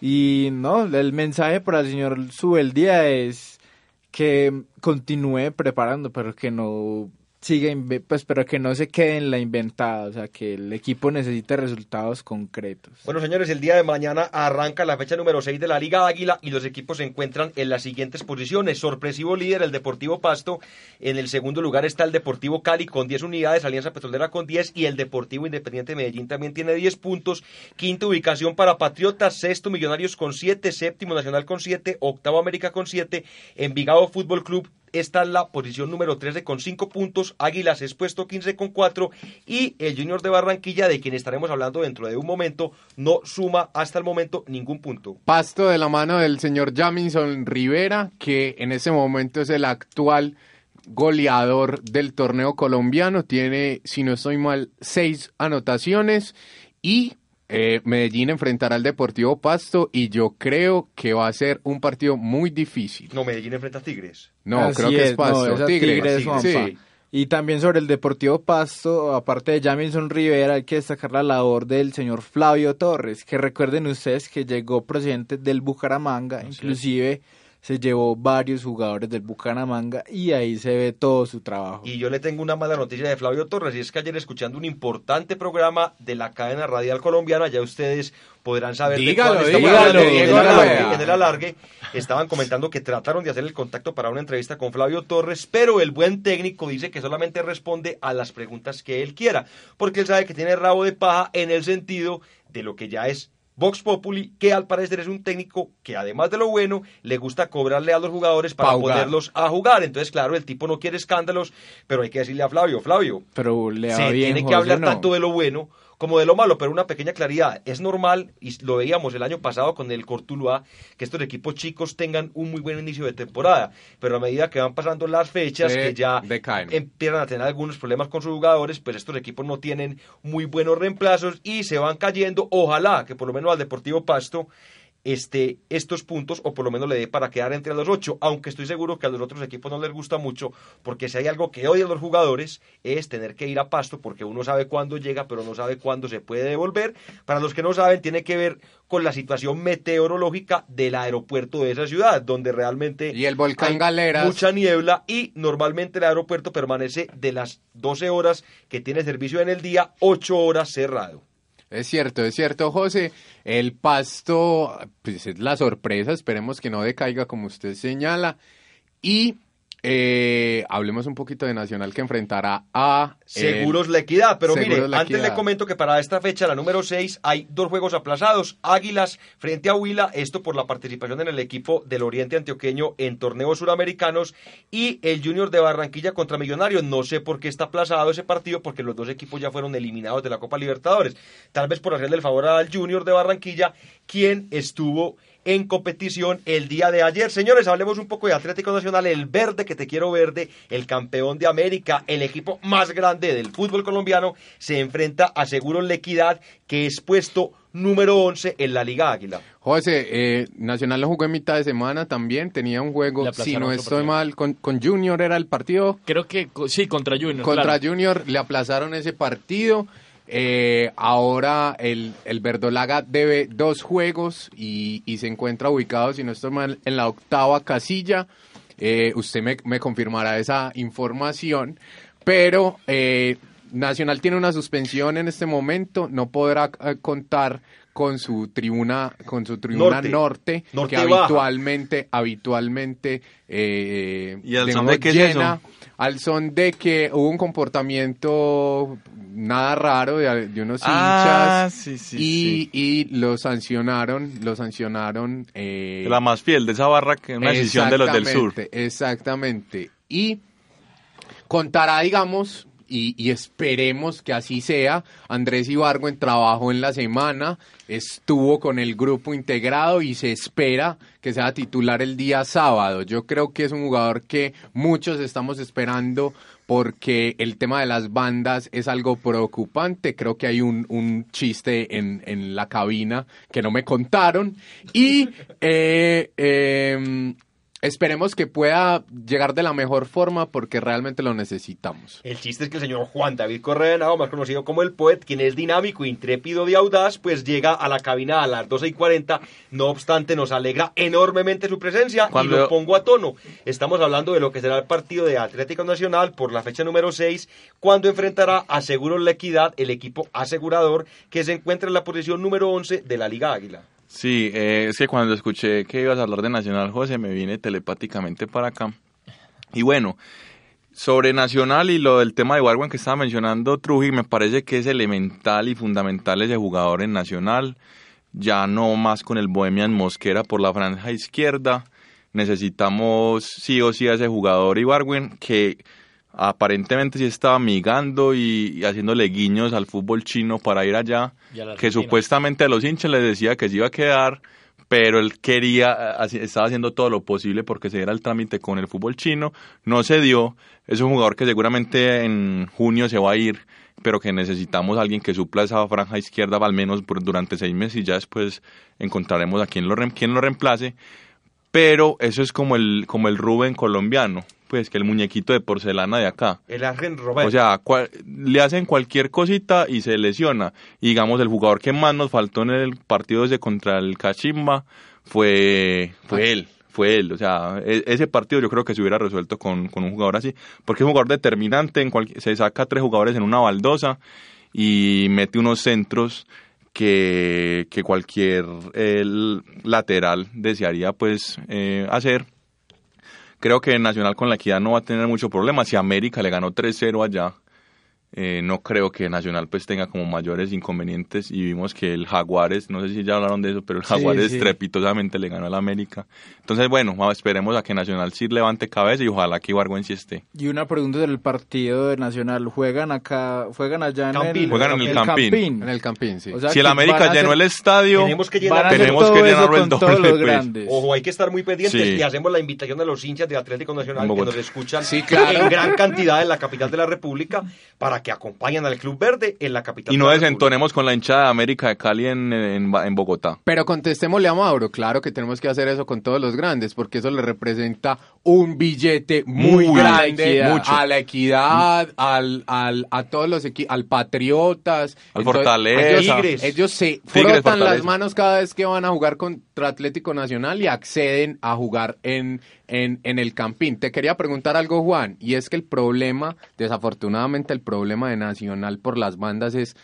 Y no, el mensaje para el señor Subeldía es que continúe preparando, pero que no siga, pues, pero que no se quede en la inventada, o sea, que el equipo necesite resultados concretos. Bueno, señores, el día de mañana arranca la fecha número 6 de la Liga Águila y los equipos se encuentran en las siguientes posiciones. Sorpresivo líder, el Deportivo Pasto. En el segundo lugar está el Deportivo Cali con 10 unidades, Alianza Petrolera con 10 y el Deportivo Independiente de Medellín también tiene 10 puntos. Quinta ubicación para Patriotas, sexto Millonarios con 7, séptimo Nacional con 7, octavo América con 7, Envigado Fútbol Club Esta es la posición número 13 con 5 puntos. Águilas es puesto 15 con 4. Y el Junior de Barranquilla, de quien estaremos hablando dentro de un momento, no suma hasta el momento ningún punto. Pasto de la mano del señor Jamison Rivera, que en ese momento es el actual goleador del torneo colombiano. Tiene, si no estoy mal, seis anotaciones. Y eh, Medellín enfrentará al Deportivo Pasto. Y yo creo que va a ser un partido muy difícil. No, Medellín enfrenta a Tigres. No, Así creo que es no, Pasto. Tigres. Tigres, sí. Y también sobre el Deportivo Pasto, aparte de Jamilson Rivera, hay que destacar la labor del señor Flavio Torres, que recuerden ustedes que llegó procedente del Bucaramanga, inclusive se llevó varios jugadores del Bucaramanga y ahí se ve todo su trabajo. Y yo le tengo una mala noticia de Flavio Torres, y es que ayer escuchando un importante programa de la cadena radial colombiana, ya ustedes podrán saber Dígalo, de dígalo, hablando. en, el alargue, en el alargue estaban comentando que trataron de hacer el contacto para una entrevista con Flavio Torres, pero el buen técnico dice que solamente responde a las preguntas que él quiera, porque él sabe que tiene rabo de paja en el sentido de lo que ya es Vox Populi, que al parecer es un técnico que además de lo bueno, le gusta cobrarle a los jugadores para Pa' jugar. ponerlos a jugar. Entonces, claro, el tipo no quiere escándalos, pero hay que decirle a Flavio, Flavio, Pero le va se bien, tiene que hablar ¿no? tanto de lo bueno como de lo malo, pero una pequeña claridad. Es normal, y lo veíamos el año pasado con el Cortuluá, que estos equipos chicos tengan un muy buen inicio de temporada, pero a medida que van pasando las fechas, que ya decaen. empiezan a tener algunos problemas con sus jugadores, pues estos equipos no tienen muy buenos reemplazos y se van cayendo. Ojalá que por lo menos al Deportivo Pasto este, estos puntos o por lo menos le dé para quedar entre los ocho, aunque estoy seguro que a los otros equipos no les gusta mucho, porque si hay algo que odian los jugadores es tener que ir a pasto, porque uno sabe cuándo llega, pero no sabe cuándo se puede devolver. Para los que no saben, tiene que ver con la situación meteorológica del aeropuerto de esa ciudad, donde realmente Y el volcán hay Galeras. mucha niebla y normalmente el aeropuerto permanece de las 12 horas que tiene servicio en el día, 8 horas cerrado. Es cierto, es cierto, José. El pasto, pues es la sorpresa, esperemos que no decaiga como usted señala. Y eh, hablemos un poquito de Nacional que enfrentará a... eh, Seguros La Equidad, pero Seguros mire, antes Equidad. le comento que para esta fecha, la número 6, hay dos juegos aplazados. Águilas frente a Huila, esto por la participación en el equipo del Oriente Antioqueño en torneos suramericanos, y el Junior de Barranquilla contra Millonarios. No sé por qué está aplazado ese partido, porque los dos equipos ya fueron eliminados de la Copa Libertadores. Tal vez por hacerle el favor al Junior de Barranquilla, quien estuvo en competición el día de ayer. Señores, hablemos un poco de Atlético Nacional, el verde que te quiero verde, el campeón de América, el equipo más grande del fútbol colombiano, se enfrenta a Seguros La Equidad, que es puesto número 11 en la Liga Águila. José, eh, Nacional lo jugó en mitad de semana también, tenía un juego, si no estoy partido. mal, con, con Junior era el partido. Creo que sí, contra Junior. Contra claro. Junior le aplazaron ese partido. Eh, ahora el, el Verdolaga debe dos juegos y, y se encuentra ubicado, si no estoy mal, en la octava casilla. Eh, usted me, me confirmará esa información. Pero eh, Nacional tiene una suspensión en este momento, no podrá eh, contar con su tribuna, con su tribuna Norte. norte, Norte que baja. habitualmente, habitualmente eh, ¿Y al son de llena, al son de que hubo un comportamiento nada raro de, de unos Ah, hinchas sí, sí, y, sí. y lo sancionaron, lo sancionaron. eh, La más fiel de esa barra que es una decisión de los del sur. Exactamente. Y contará, digamos, y, y esperemos que así sea. Andrés Ibargüen trabajó en la semana, estuvo con el grupo integrado y se espera que sea titular el día sábado. Yo creo que es un jugador que muchos estamos esperando porque el tema de las bandas es algo preocupante. Creo que hay un, un chiste en, la cabina que no me contaron. Y eh, eh, esperemos que pueda llegar de la mejor forma porque realmente lo necesitamos. El chiste es que el señor Juan David Correa, Henao, más conocido como el Poet, quien es dinámico, intrépido y audaz, pues llega a la cabina a las 12 y 40. No obstante, nos alegra enormemente su presencia Cuando- y lo pongo a tono. Estamos hablando de lo que será el partido de Atlético Nacional por la fecha número 6, cuando enfrentará a Seguros La Equidad, el equipo asegurador que se encuentra en la posición número 11 de la Liga Águila. Sí, eh, es que cuando escuché que ibas a hablar de Nacional, José, me vine telepáticamente para acá. Y bueno, sobre Nacional y lo del tema de Warwen que estaba mencionando Trujillo, me parece que es elemental y fundamental ese jugador en Nacional. Ya no más con el Bohemian Mosquera por la franja izquierda. Necesitamos sí o sí a ese jugador Ibarwen que aparentemente sí estaba migando y, y haciéndole guiños al fútbol chino para ir allá, que supuestamente a los hinchas les decía que se iba a quedar, pero él quería, estaba haciendo todo lo posible porque se diera el trámite con el fútbol chino, no se dio, es un jugador que seguramente en junio se va a ir, pero que necesitamos a alguien que supla esa franja izquierda al menos por- durante seis meses y ya después encontraremos a quien lo, quien lo reemplace, pero eso es como el, como el Rubén colombiano, pues que el muñequito de porcelana de acá. El Argen Roberto. O sea, cual- le hacen cualquier cosita y se lesiona. Y digamos, el jugador que más nos faltó en el partido ese contra el Cachimba fue, fue él. Fue él. O sea, e- ese partido yo creo que se hubiera resuelto con, con un jugador así. Porque es un jugador determinante. En cual- se saca tres jugadores en una baldosa y mete unos centros que, que cualquier eh, lateral desearía pues eh, hacer. Creo que Nacional con la equidad no va a tener mucho problema. Si América le ganó 3-0 allá, eh, no creo que Nacional pues tenga como mayores inconvenientes. Y vimos que el Jaguares, no sé si ya hablaron de eso, pero el Jaguares sí. estrepitosamente le ganó al América. Entonces, bueno, esperemos a que Nacional sí levante cabeza y ojalá que Ibargüen sí esté. Y una pregunta del partido de Nacional. ¿Juegan acá, juegan allá en Campín. el, Juegan en el Campín. En el Campín, sí. O sea, si el América llenó hacer- el estadio, Tenemos que llenar tenemos que llenarlo el doble, todos los pues. grandes. Ojo, hay que estar muy pendientes Sí. y hacemos la invitación a los hinchas de Atlético Nacional que nos escuchan Sí, claro. en gran cantidad en la capital de la República para que acompañen al Club Verde en la capital y de no la desentonemos con la hinchada de América de Cali en, en, en Bogotá. Pero contestémosle a Mauro, claro que tenemos que hacer eso con todos los grandes, porque eso le representa un billete muy, Muy grande a la equidad, al, al, a todos los equipos, al Patriotas, Al Fortaleza. Ellos, Tigres. ellos se Tigres, frotan las manos cada vez que van a jugar contra Atlético Nacional y acceden a jugar en, en, en el Campín. Te quería preguntar algo, Juan, y es que el problema, desafortunadamente el problema de Nacional por las bandas es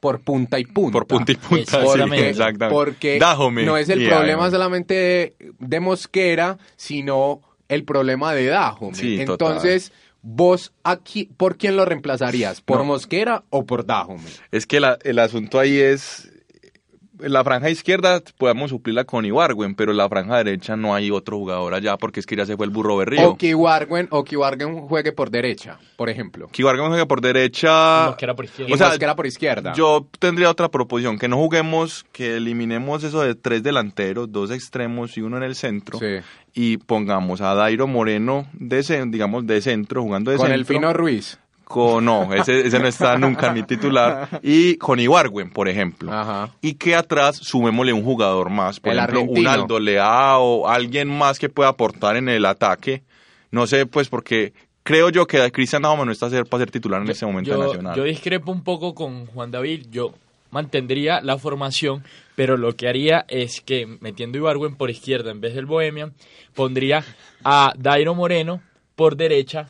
por punta y punta. Por punta y punta, sí, Exactamente. Porque Dajome no es el problema solamente de Mosquera, sino el problema de Dajome. Sí, total. Entonces, vos aquí, ¿por quién lo reemplazarías? ¿Por No. Mosquera o por Dajome? Es que la- el asunto ahí es. La franja izquierda podemos suplirla con Ibargüen, pero en la franja derecha no hay otro jugador allá porque es que ya se fue el burro berrío. O que Ibargüen, o que Ibargüen juegue por derecha, por ejemplo. Que Ibargüen juegue por derecha. Mosquera por izquierda. Y O sea, Mosquera por izquierda. Yo tendría otra proposición, que no juguemos, que eliminemos eso de tres delanteros, dos extremos y uno en el centro. Sí. Y pongamos a Dairo Moreno, de digamos, de centro, jugando de Con centro. el Fino Ruiz. Con, no, ese, ese no está nunca ni titular. Y con Ibargüen, por ejemplo. Ajá. Y que atrás sumémosle un jugador más. Por El ejemplo, un argentino. Aldo Leao, alguien más que pueda aportar en el ataque. No sé, pues, porque creo yo que Cristian Dahoma no está ser- para ser titular en este momento yo, Nacional. yo discrepo un poco con Juan David. Yo mantendría la formación, pero lo que haría es que metiendo Ibargüen por izquierda en vez del Bohemian, pondría a Dairo Moreno por derecha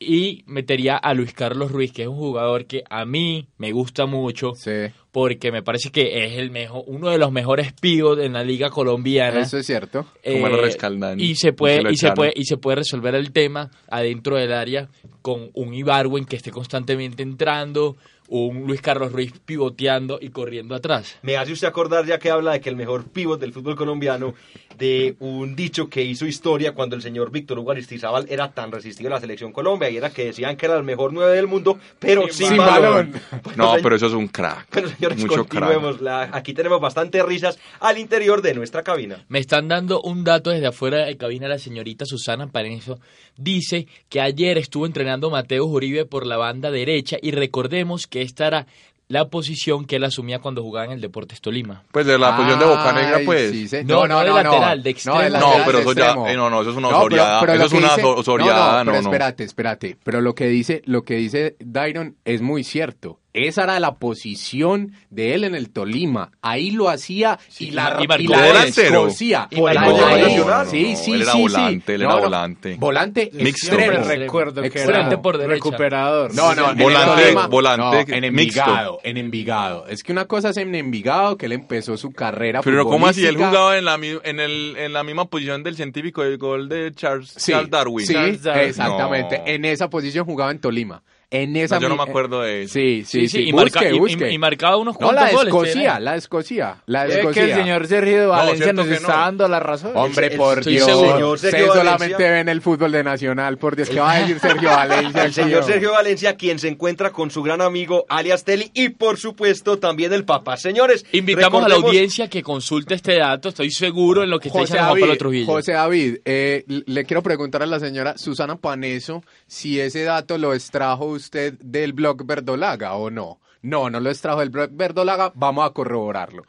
y metería a Luis Carlos Ruiz, que es un jugador que a mí me gusta mucho. Sí. Porque me parece que es el mejor, uno de los mejores pivos en la liga colombiana. Eso es cierto. Como el Eh, Rescaldani, y se puede se y se puede y se puede resolver el tema adentro del área con un Ibarwen que esté constantemente entrando un Luis Carlos Ruiz pivoteando y corriendo atrás Me hace usted acordar, ya que habla de que el mejor pívot del fútbol colombiano, de un dicho que hizo historia cuando el señor Víctor Hugo Aristizábal era tan resistido a la selección Colombia, y era que decían que era el mejor nueve del mundo, pero sin, Sin balón. balón. Bueno, No, señor- pero eso es un crack. pero señores, Mucho crack. La- aquí tenemos bastantes risas al interior de nuestra cabina. me están dando un dato desde afuera de cabina la señorita Susana Parenzo dice que ayer estuvo entrenando Mateo Uribe por la banda derecha y recordemos que esta era la posición que él asumía cuando jugaba en el Deportes Tolima Pues de la posición de Boca Negra, Ay, pues. sí, sí. No, no de lateral, de extremo. de No, lateral, pero eso ya- eh, no, no, eso es una No, pero- osoriada, pero eso es que una dice- oso- osoriada, No, no, pero no, no. espérate, espérate. Pero lo que dice, lo que dice Dairon es muy cierto. Esa era la posición de él en el Tolima. Ahí lo hacía y la, y y la. Y La-. Sí, sí, él era sí, volante, él era volante. Volante Mixto. extremo. Recuerdo que era por derecha. recuperador. No, no, en el Volante- Tolima- volante no, en mixto. Envigado, en Envigado. Es que una cosa es en Envigado, que él empezó su carrera Pero ¿cómo así? Él jugaba en la, en, el, en la misma posición del científico del gol de Charles, Sí, Charles Darwin. Sí, Charles Darwin. exactamente. No. En esa posición jugaba en Tolima. En esa No, yo no me acuerdo de eso. Sí, sí, sí. y, busque, marca- y- y- busque. y marcaba unos no, cuantos la goles Escocia, la Escocia, la Es Escocia. que el señor Sergio de Valencia nos está no. dando la razón. Hombre, El- por estoy Dios. seguro. Usted solamente Valencia. ve en el fútbol de Nacional, por Dios, ¿qué va a decir Sergio Valencia? El señor? Sergio Valencia, quien se encuentra con su gran amigo alias Teli y por supuesto también el Papa. Señores, Invitamos a la audiencia que consulte este dato. Estoy seguro en lo que está diciendo Juan Pablo David, Trujillo. José David, eh, le quiero preguntar a la señora Susana Paneso si ese dato lo extrajo usted del blog Verdolaga o no. No, no lo extrajo del blog Verdolaga, vamos a corroborarlo.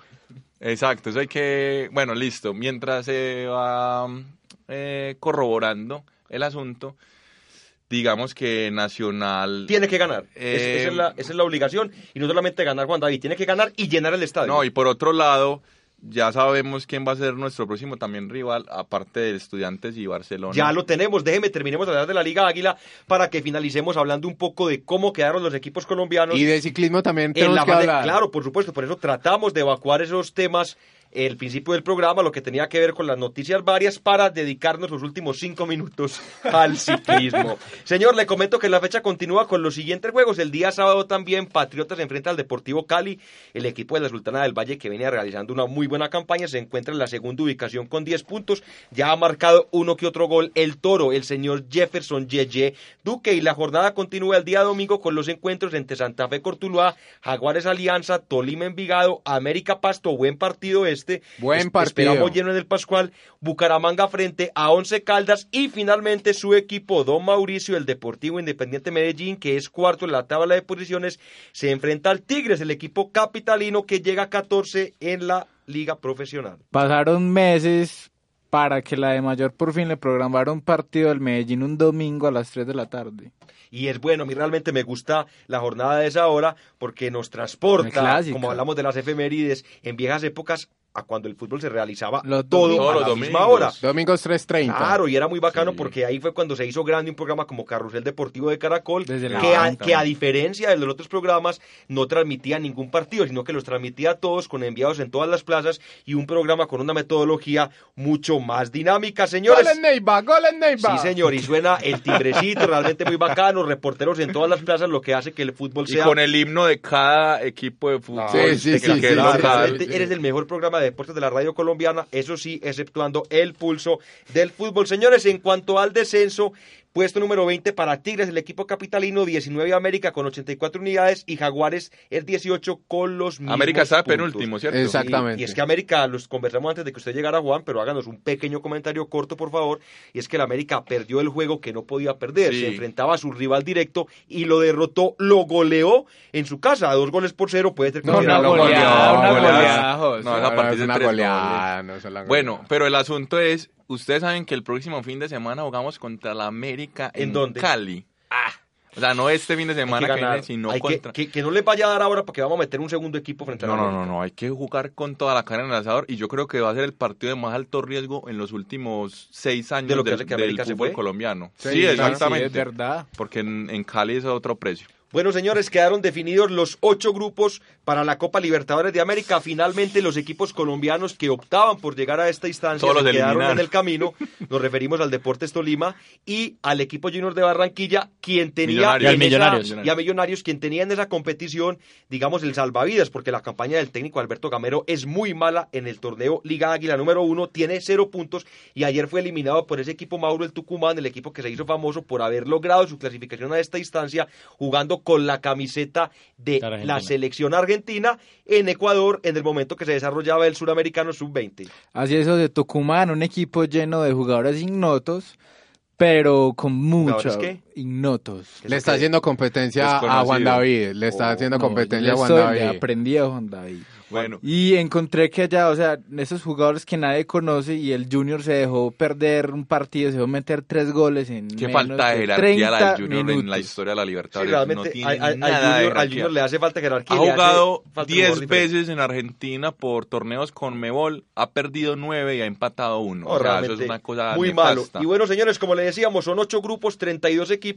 Exacto, eso hay que... Bueno, listo. Mientras se va eh, corroborando el asunto, digamos que Nacional... Tiene que ganar. Es- Eh, esa, es la, esa es la obligación. Y no solamente ganar Juan David, tiene que ganar y llenar el estadio. No, y por otro lado, ya sabemos quién va a ser nuestro próximo también rival, aparte de Estudiantes y Barcelona. Ya lo tenemos. Déjeme, terminemos de hablar de la Liga Águila para que finalicemos hablando un poco de cómo quedaron los equipos colombianos. Y de ciclismo también en la que hablar. Claro, por supuesto, por eso tratamos de evacuar esos temas el principio del programa, lo que tenía que ver con las noticias varias, para dedicarnos los últimos cinco minutos al ciclismo. Señor, le comento que la fecha continúa con los siguientes juegos. El día sábado también Patriotas enfrenta al Deportivo Cali. El equipo de la Sultana del Valle, que venía realizando una muy buena campaña, se encuentra en la segunda ubicación con 10 puntos. Ya ha marcado uno que otro gol el Toro, el señor Jefferson Yeye Duque. Y la jornada continúa el día domingo con los encuentros entre Santa Fe Cortuluá, Jaguares Alianza, Tolima Envigado, América Pasto. Buen partido este. Buen Es- partido. Esperamos lleno en el Pascual. Bucaramanga frente a Once Caldas. Y finalmente su equipo, Don Mauricio, el Deportivo Independiente Medellín, que es cuarto en la tabla de posiciones, se enfrenta al Tigres, el equipo capitalino que llega a 14 en la liga profesional. Pasaron meses para que la de Mayor por fin le programara un partido del Medellín un domingo a las 3 de la tarde. Y es bueno, a mí realmente me gusta la jornada de esa hora porque nos transporta, como hablamos de las efemérides, en viejas épocas a cuando el fútbol se realizaba Los todo domingos. a la los misma domingos. hora. Domingos 3.30. Claro, y era muy bacano Sí. porque ahí fue cuando se hizo grande un programa como Carrusel Deportivo de Caracol, Desde la que, a, que a diferencia de los otros programas no transmitía ningún partido, sino que los transmitía a todos con enviados en todas las plazas y un programa con una metodología mucho más dinámica, señores. ¡Gol en Neiva! ¡Gol en Neiva! Sí, señor, y suena el timbrecito, realmente muy bacano, reporteros en todas las plazas, lo que hace que el fútbol Y sea... con el himno de cada equipo de fútbol. Ah, Sí, sí, sí, que sí, local. realmente eres el mejor programa de deportes de la radio colombiana, eso sí, exceptuando el pulso del fútbol. Señores, en cuanto al descenso, puesto número 20 para Tigres, el equipo capitalino, 19 América con 84 unidades y Jaguares es 18 con los mismos América está penúltimo, ¿cierto? Exactamente. Y, y es que América, los conversamos antes de que usted llegara, Juan, pero háganos un pequeño comentario corto, por favor. Y es que el América perdió el juego que no podía perder. Sí. Se enfrentaba a su rival directo y lo derrotó, lo goleó en su casa, a dos goles por cero. Puede ser No, considerado no, una goleada. no, una goleada. No, es una goleada. Bueno, pero el asunto es, ustedes saben que el próximo fin de semana jugamos contra la América en, ¿En dónde? Cali. Ah, o sea, no este fin de Hay que semana que, ganar. viene, sino Hay que- contra... que, que no les vaya a dar ahora porque vamos a meter un segundo equipo frente a la No, no, América. no, no, hay que jugar con toda la carne en el asador y yo creo que va a ser el partido de más alto riesgo en los últimos seis años De lo que del, que del América se fútbol fue. colombiano. Sí, exactamente. Sí, es verdad. Porque en, en Cali es otro precio. Bueno, señores, quedaron definidos los ocho grupos para la Copa Libertadores de América. Finalmente, los equipos colombianos que optaban por llegar a esta instancia Todos se quedaron en el camino. Nos referimos al Deportes Tolima y al equipo Junior de Barranquilla, quien tenía Millonarios. en Y al esa- Millonarios. y a Millonarios, quien tenía en esa competición, digamos, el salvavidas, porque la campaña del técnico Alberto Gamero es muy mala en el torneo Liga Águila número uno, tiene cero puntos y ayer fue eliminado por ese equipo Mauro el Tucumán, el equipo que se hizo famoso por haber logrado su clasificación a esta instancia jugando con la camiseta de Argentina. la selección argentina en Ecuador en el momento que se desarrollaba el suramericano sub-20. Así es, de Tucumán, un equipo lleno de jugadores ignotos, pero con mucho ¿Jugadores qué? Ignotos. Le está haciendo competencia a. Juan David. Le está Oh, haciendo No, competencia a Juan soy- David. le aprendí a Juan David. Bueno, Y encontré que allá, o sea, esos jugadores que nadie conoce y el Junior se dejó perder un partido, se dejó meter tres goles en qué menos falta de jerarquía la 30 del Junior en la historia de la Sí, Libertadores. realmente no tiene al, al- al nada de Junior, al jerarquía. Junior le hace falta jerarquía. Ha jugado falta un 10 jugador diferente. veces en Argentina por torneos con Mebol, ha perdido 9 y ha empatado 1. No, o sea, eso realmente es una cosa muy nefasta. malo. Y bueno, señores, como le decíamos, son ocho grupos, 32 equipos.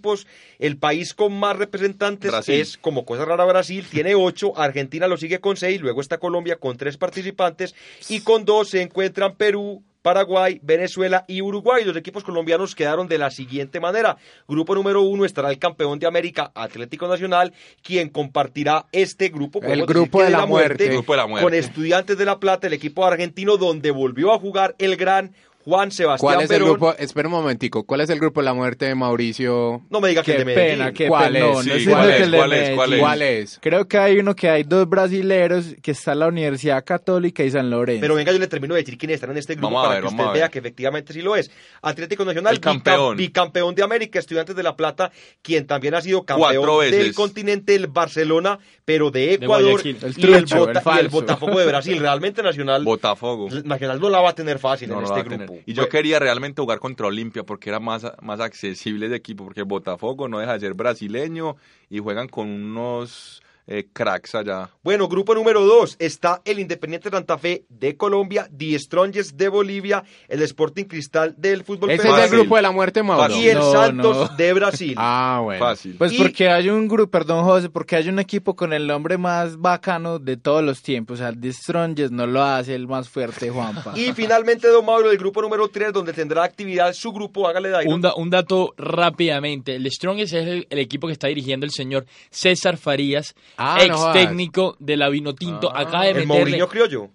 El país con más representantes Brasil. es, como cosa rara, Brasil. Tiene ocho. Argentina lo sigue con seis. Luego está Colombia con tres participantes. Y con dos se encuentran Perú, Paraguay, Venezuela y Uruguay. Los equipos colombianos quedaron de la siguiente manera. Grupo número uno estará el campeón de América, Atlético Nacional, quien compartirá este grupo. El grupo de la muerte. El grupo de la muerte. Con Estudiantes de La Plata, el equipo argentino, donde volvió a jugar el gran Juan Sebastián ¿Cuál es el grupo? Espera un momentico. ¿Cuál es el grupo de la muerte de Mauricio? No me diga que Qué el de Medellín. pena, qué ¿Cuál pena. es? No, Sí, ¿cuál el es? de ¿Cuál es? ¿Cuál Medellín. ¿Cuál es? Creo que hay uno que hay dos brasileros, que está la Universidad Católica y San Lorenzo. Pero venga, yo le termino de decir quiénes están en este grupo Vamos a para ver, que vamos usted a ver. vea que efectivamente sí lo es. Atlético Nacional, El campeón. bica- bicampeón de América, Estudiantes de La Plata, quien también ha sido Cuatro campeón veces. del continente, el Barcelona, pero de Ecuador, Guayaquil. El y, trucho, Bota- el y el falso. Botafogo de Brasil. Realmente Nacional, Botafogo. Nacional no la va a tener fácil No, en este tener. Grupo. Y yo Bueno, quería realmente jugar contra Olimpia porque era más, más accesible de equipo, porque Botafogo no deja de ser brasileño y juegan con unos eh, cracks allá. Bueno, grupo número 2 está el Independiente Santa Fe de Colombia, The Strongest de Bolivia, el Sporting Cristal del fútbol Ese es el grupo de la muerte, Mauro. y el No, Santos no. de Brasil. Ah, bueno. Fácil. Pues Y- porque hay un grupo, perdón José, porque hay un equipo con el nombre más bacano de todos los tiempos. O sea, The Strongest no lo hace el más fuerte, Juanpa. Y finalmente, Don Mauro, el grupo número 3, donde tendrá actividad su grupo, hágale Dairo. Un, da- un dato rápidamente. El Strongest es el, el equipo que está dirigiendo el señor César Farías, Ah, ex técnico de la Vinotinto. Ah. Acaba de meterle.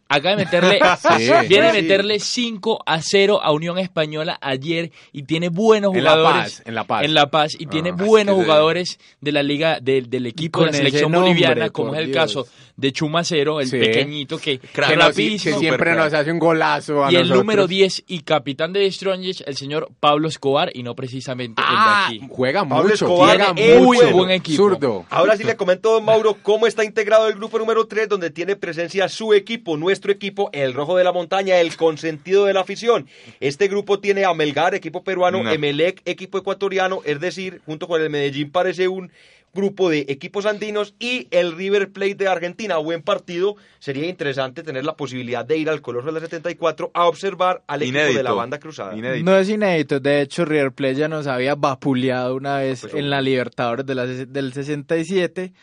Acaba de meterle. sí, viene a sí. meterle 5 a 0 a Unión Española ayer y tiene buenos jugadores. En La Paz. En La Paz. Y ah, tiene buenos jugadores de la liga, del equipo de la selección boliviana, como es el caso de Chumacero, el pequeñito que, que, siempre nos hace un golazo. Y el número 10 y capitán de Strongest, el señor Pablo Escobar, y no precisamente el de aquí. Juega Pablo mucho. Juega muy buen equipo. Ahora sí le comento, Mauro ¿cómo está integrado el grupo número 3, donde tiene presencia su equipo, nuestro equipo, el Rojo de la Montaña, el consentido de la afición? Este grupo tiene a Melgar, equipo peruano. Emelec, equipo ecuatoriano, es decir, junto con el Medellín parece un grupo de equipos andinos y el River Plate de Argentina. Buen partido. Sería interesante tener la posibilidad de ir al Coloso de la 74 a observar al equipo de la banda cruzada. No es inédito. De hecho, River Plate ya nos había vapuleado una vez en la Libertadores de la, del 67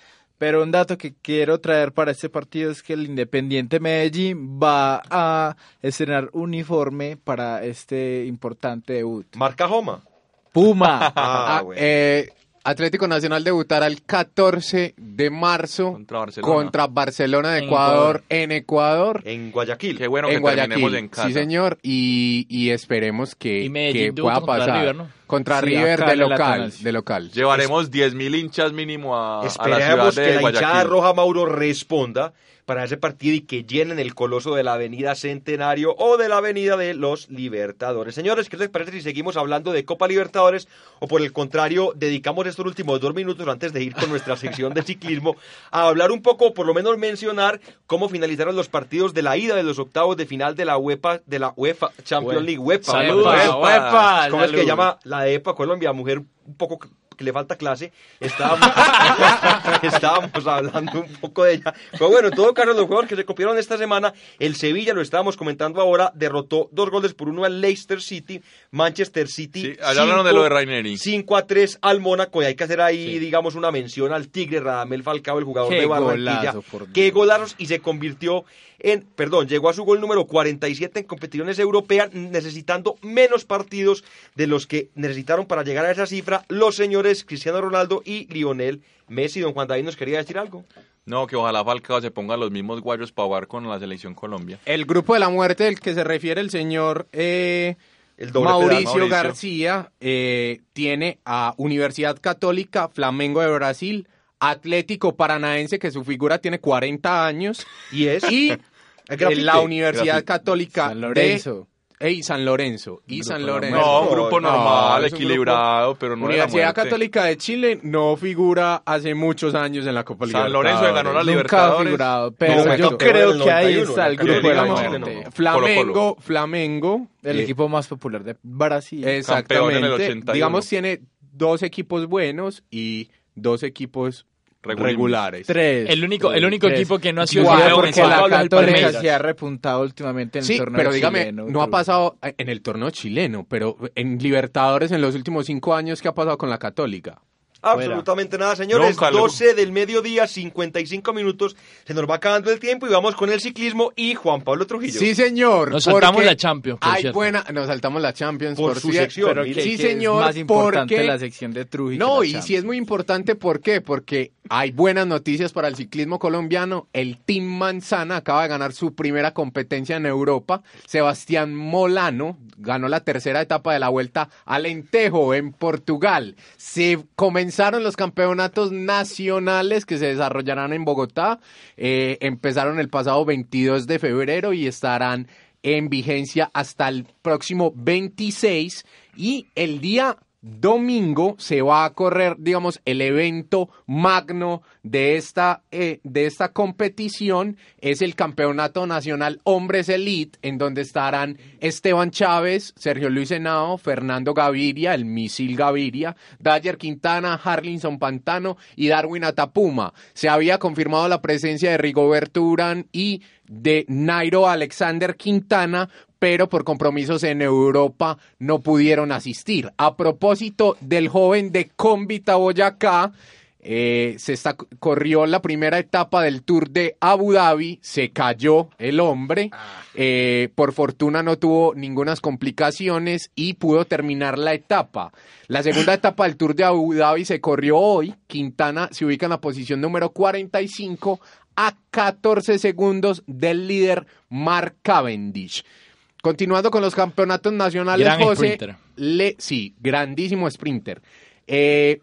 pero un dato que quiero traer para este partido es que el Independiente Medellín va a estrenar uniforme para este importante debut. Marca Joma. Puma. Ah, Ah, bueno. eh, Atlético Nacional debutará el 14 de marzo Contra Barcelona. contra Barcelona de En Ecuador, Ecuador. en Ecuador. En Guayaquil. Qué bueno que Guayaquil, terminemos en casa. sí señor, y, y esperemos que, Y Medellín que pueda pasar River, ¿no? Contra Sí, River de local, de local. Llevaremos 10.000 hinchas mínimo a, a la Esperemos ciudad que de la hinchada roja Mauro responda para ese partido y que llenen el coloso de la Avenida Centenario o de la Avenida de los Libertadores. Señores, ¿qué les parece si seguimos hablando de Copa Libertadores o por el contrario dedicamos estos últimos dos minutos antes de ir con nuestra sección de ciclismo a hablar un poco, o por lo menos mencionar cómo finalizaron los partidos de la ida de los octavos de final de la UEFA, de la UEFA Champions League. UEFA, Saludos, UEFA. UEFA, ¿Cómo es que salud. llama la de EPA Colombia? Mujer un poco que- le falta clase. Estábamos, estábamos hablando un poco de ella. Pero bueno, en todo caso, los juegos que se copiaron esta semana, el Sevilla, lo estábamos comentando ahora, derrotó dos goles por uno al Leicester City, Manchester City. Sí, allá hablaron de lo de Raineri. 5 a 3 al Mónaco y hay que hacer ahí, Sí. digamos, una mención al Tigre Radamel Falcao, el jugador Qué de Barranquilla. golazo, por Qué golazos y se convirtió en, perdón, llegó a su gol número 47 en competiciones europeas, necesitando menos partidos de los que necesitaron para llegar a esa cifra los señores Cristiano Ronaldo y Lionel Messi. Don Juan David nos quería decir algo. No, que ojalá Falcao se ponga los mismos guayos para jugar con la selección Colombia. El grupo de la muerte del que se refiere el señor eh, El doble Mauricio, pedazo. Mauricio. García eh, tiene a Universidad Católica, Flamengo de Brasil, Atlético Paranaense, que su figura tiene 40 años, Y es y Grafite. la Universidad Grafite. Católica San Lorenzo. de y San Lorenzo y Grupo San Lorenzo. No, un grupo no, normal, equilibrado, pero no de la Universidad. Católica de Chile no figura hace muchos años en la Copa San Libertadores. Lorenzo ganó la Nunca ha Libertadores. figurado, pero yo creo en que ahí 91, está el grupo de la Digamos, muerte. no. Flamengo. Flamengo, El eh, equipo más popular de Brasil. Campeón en el Exactamente. 81. Digamos, tiene dos equipos buenos y dos equipos. Regulares. Tres. El único, el único Tres. equipo que no ha sido campeón porque en la Católica se ha repuntado últimamente en el Sí, torneo pero dígame, chileno, no ha pasado en el torneo chileno, pero en Libertadores en los últimos cinco años, ¿qué ha pasado con la Católica? Absolutamente nada, señores. Nunca lo- 12 del mediodía, 55 minutos. Se nos va acabando el tiempo y vamos con el ciclismo y Juan Pablo Trujillo. Sí, señor. Nos saltamos la Champions, por Hay cierto. buena, nos saltamos la Champions Por por, su sección, Pero mire. que, Sí, que señor, es más importante porque- la sección de Trujillo. No, y si es muy importante, ¿por qué? Porque hay buenas noticias para el ciclismo colombiano. El Team Manzana acaba de ganar su primera competencia en Europa. Sebastián Molano ganó la tercera etapa de la vuelta a Alentejo, en Portugal. Se comenzaron los campeonatos nacionales que se desarrollarán en Bogotá. Eh, empezaron el pasado 22 de febrero y estarán en vigencia hasta el próximo 26 y el día domingo se va a correr, digamos, el evento magno de esta, eh, de esta competición. Es el Campeonato Nacional Hombres Elite, en donde estarán Esteban Chávez, Sergio Luis Henao, Fernando Gaviria, el misil Gaviria, Dyer Quintana, Harlinson Pantano y Darwin Atapuma. Se había confirmado la presencia de Rigoberto Urán y de Nairo Alexander Quintana, pero por compromisos en Europa no pudieron asistir. A propósito del joven de Convita Boyacá, eh, se está, corrió la primera etapa del Tour de Abu Dhabi, se cayó el hombre, eh, por fortuna no tuvo ninguna complicaciones y pudo terminar la etapa. La segunda etapa del Tour de Abu Dhabi se corrió hoy, Quintana se ubica en la posición número 45 a 14 segundos del líder Mark Cavendish. Continuando con los campeonatos nacionales, Gran José. sprinter. Le, sí, grandísimo sprinter. Eh,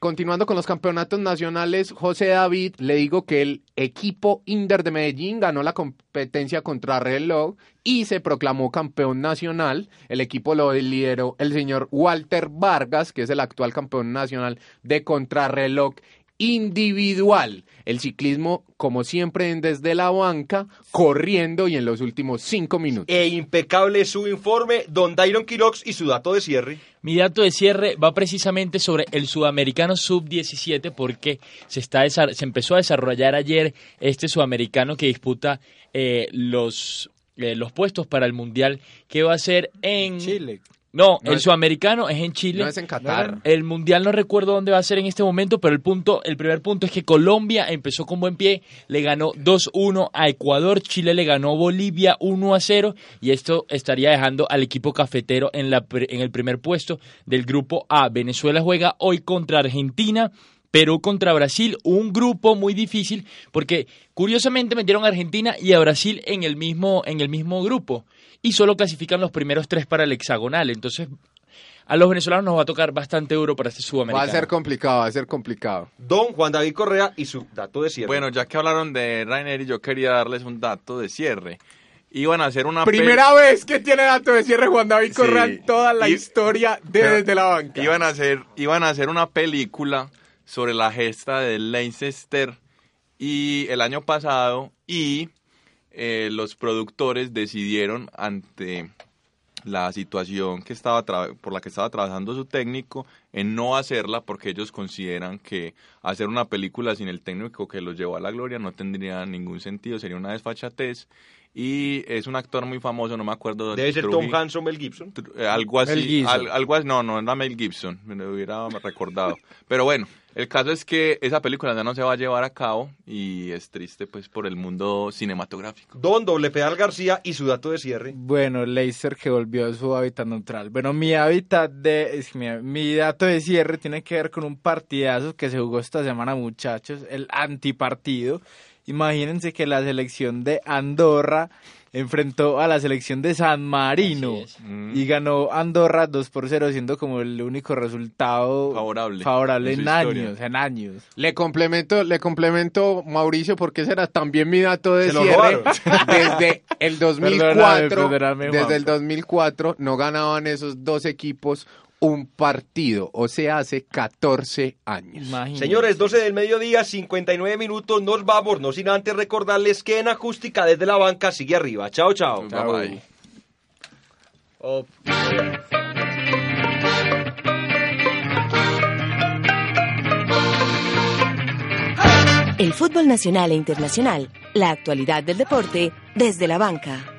continuando con los campeonatos nacionales, José David, le digo que el equipo Inder de Medellín ganó la competencia contra reloj y se proclamó campeón nacional. El equipo lo lideró el señor Walter Vargas, que es el actual campeón nacional de contrarreloj individual. El ciclismo, como siempre, desde la banca, corriendo y en los últimos cinco minutos. E impecable su informe, don Dairon Quirox y su dato de cierre. Mi dato de cierre va precisamente sobre el sudamericano sub-17 porque se, está se empezó a desarrollar ayer este sudamericano que disputa eh, los, eh, los puestos para el mundial que va a ser en... Chile. No, No el es- sudamericano es en Chile. No es en Qatar. El mundial no recuerdo dónde va a ser en este momento, pero el punto, el primer punto es que Colombia empezó con buen pie, le ganó 2-1 a Ecuador, Chile le ganó a Bolivia 1-0 y esto estaría dejando al equipo cafetero en, la, en el primer puesto del grupo A. Venezuela juega hoy contra Argentina. Perú contra Brasil, un grupo muy difícil porque curiosamente metieron a Argentina y a Brasil en el mismo, en el mismo grupo y solo clasifican los primeros tres para el hexagonal. Entonces a los venezolanos nos va a tocar bastante duro para este Va sudamericano. a ser complicado, va a ser complicado. Don Juan David Correa y su dato de cierre. Bueno, ya que hablaron de Rainer, yo quería darles un dato de cierre. Iban a hacer una Primera vez que tiene dato de cierre Juan David Sí. Correa en toda la Y- historia de Pero desde la banca. Iban a hacer, iban a hacer una película sobre la gesta de Leicester y el año pasado y eh, los productores decidieron ante la situación que estaba por la que estaba trabajando su técnico en no hacerla porque ellos consideran que hacer una película sin el técnico que los llevó a la gloria no tendría ningún sentido, sería una desfachatez y es un actor muy famoso, no me acuerdo. Debe ser Tom Trujillo. Hanson, Mel Gibson. Tr- eh, algo así, Mel Gibson. al- algo así, no, no era Mel Gibson, me lo hubiera recordado. Pero bueno, el caso es que esa película ya no se va a llevar a cabo y es triste pues por el mundo cinematográfico. Don Doble Pedal García y su dato de cierre. Bueno, Leicester que volvió a su hábitat neutral. Bueno, mi hábitat de. es mi, mi dato de cierre tiene que ver con un partidazo que se jugó esta semana, muchachos. El antipartido. Imagínense que la selección de Andorra enfrentó a la selección de San Marino. Mm. Y ganó Andorra 2 por 0, siendo como el único resultado Favorable favorable en años, en años. Le complemento, le complemento, Mauricio, porque ese era también mi dato de Se cierre. Desde el Perdóname, 2004, perdóname, desde el 2004 no ganaban esos dos equipos un partido, o sea, hace 14 años. Señores, 12 del mediodía, 59 minutos, nos vamos, no sin antes recordarles que en acústica desde la banca sigue arriba. Chao, chao. Bye, bye. El fútbol nacional e internacional, la actualidad del deporte desde la banca.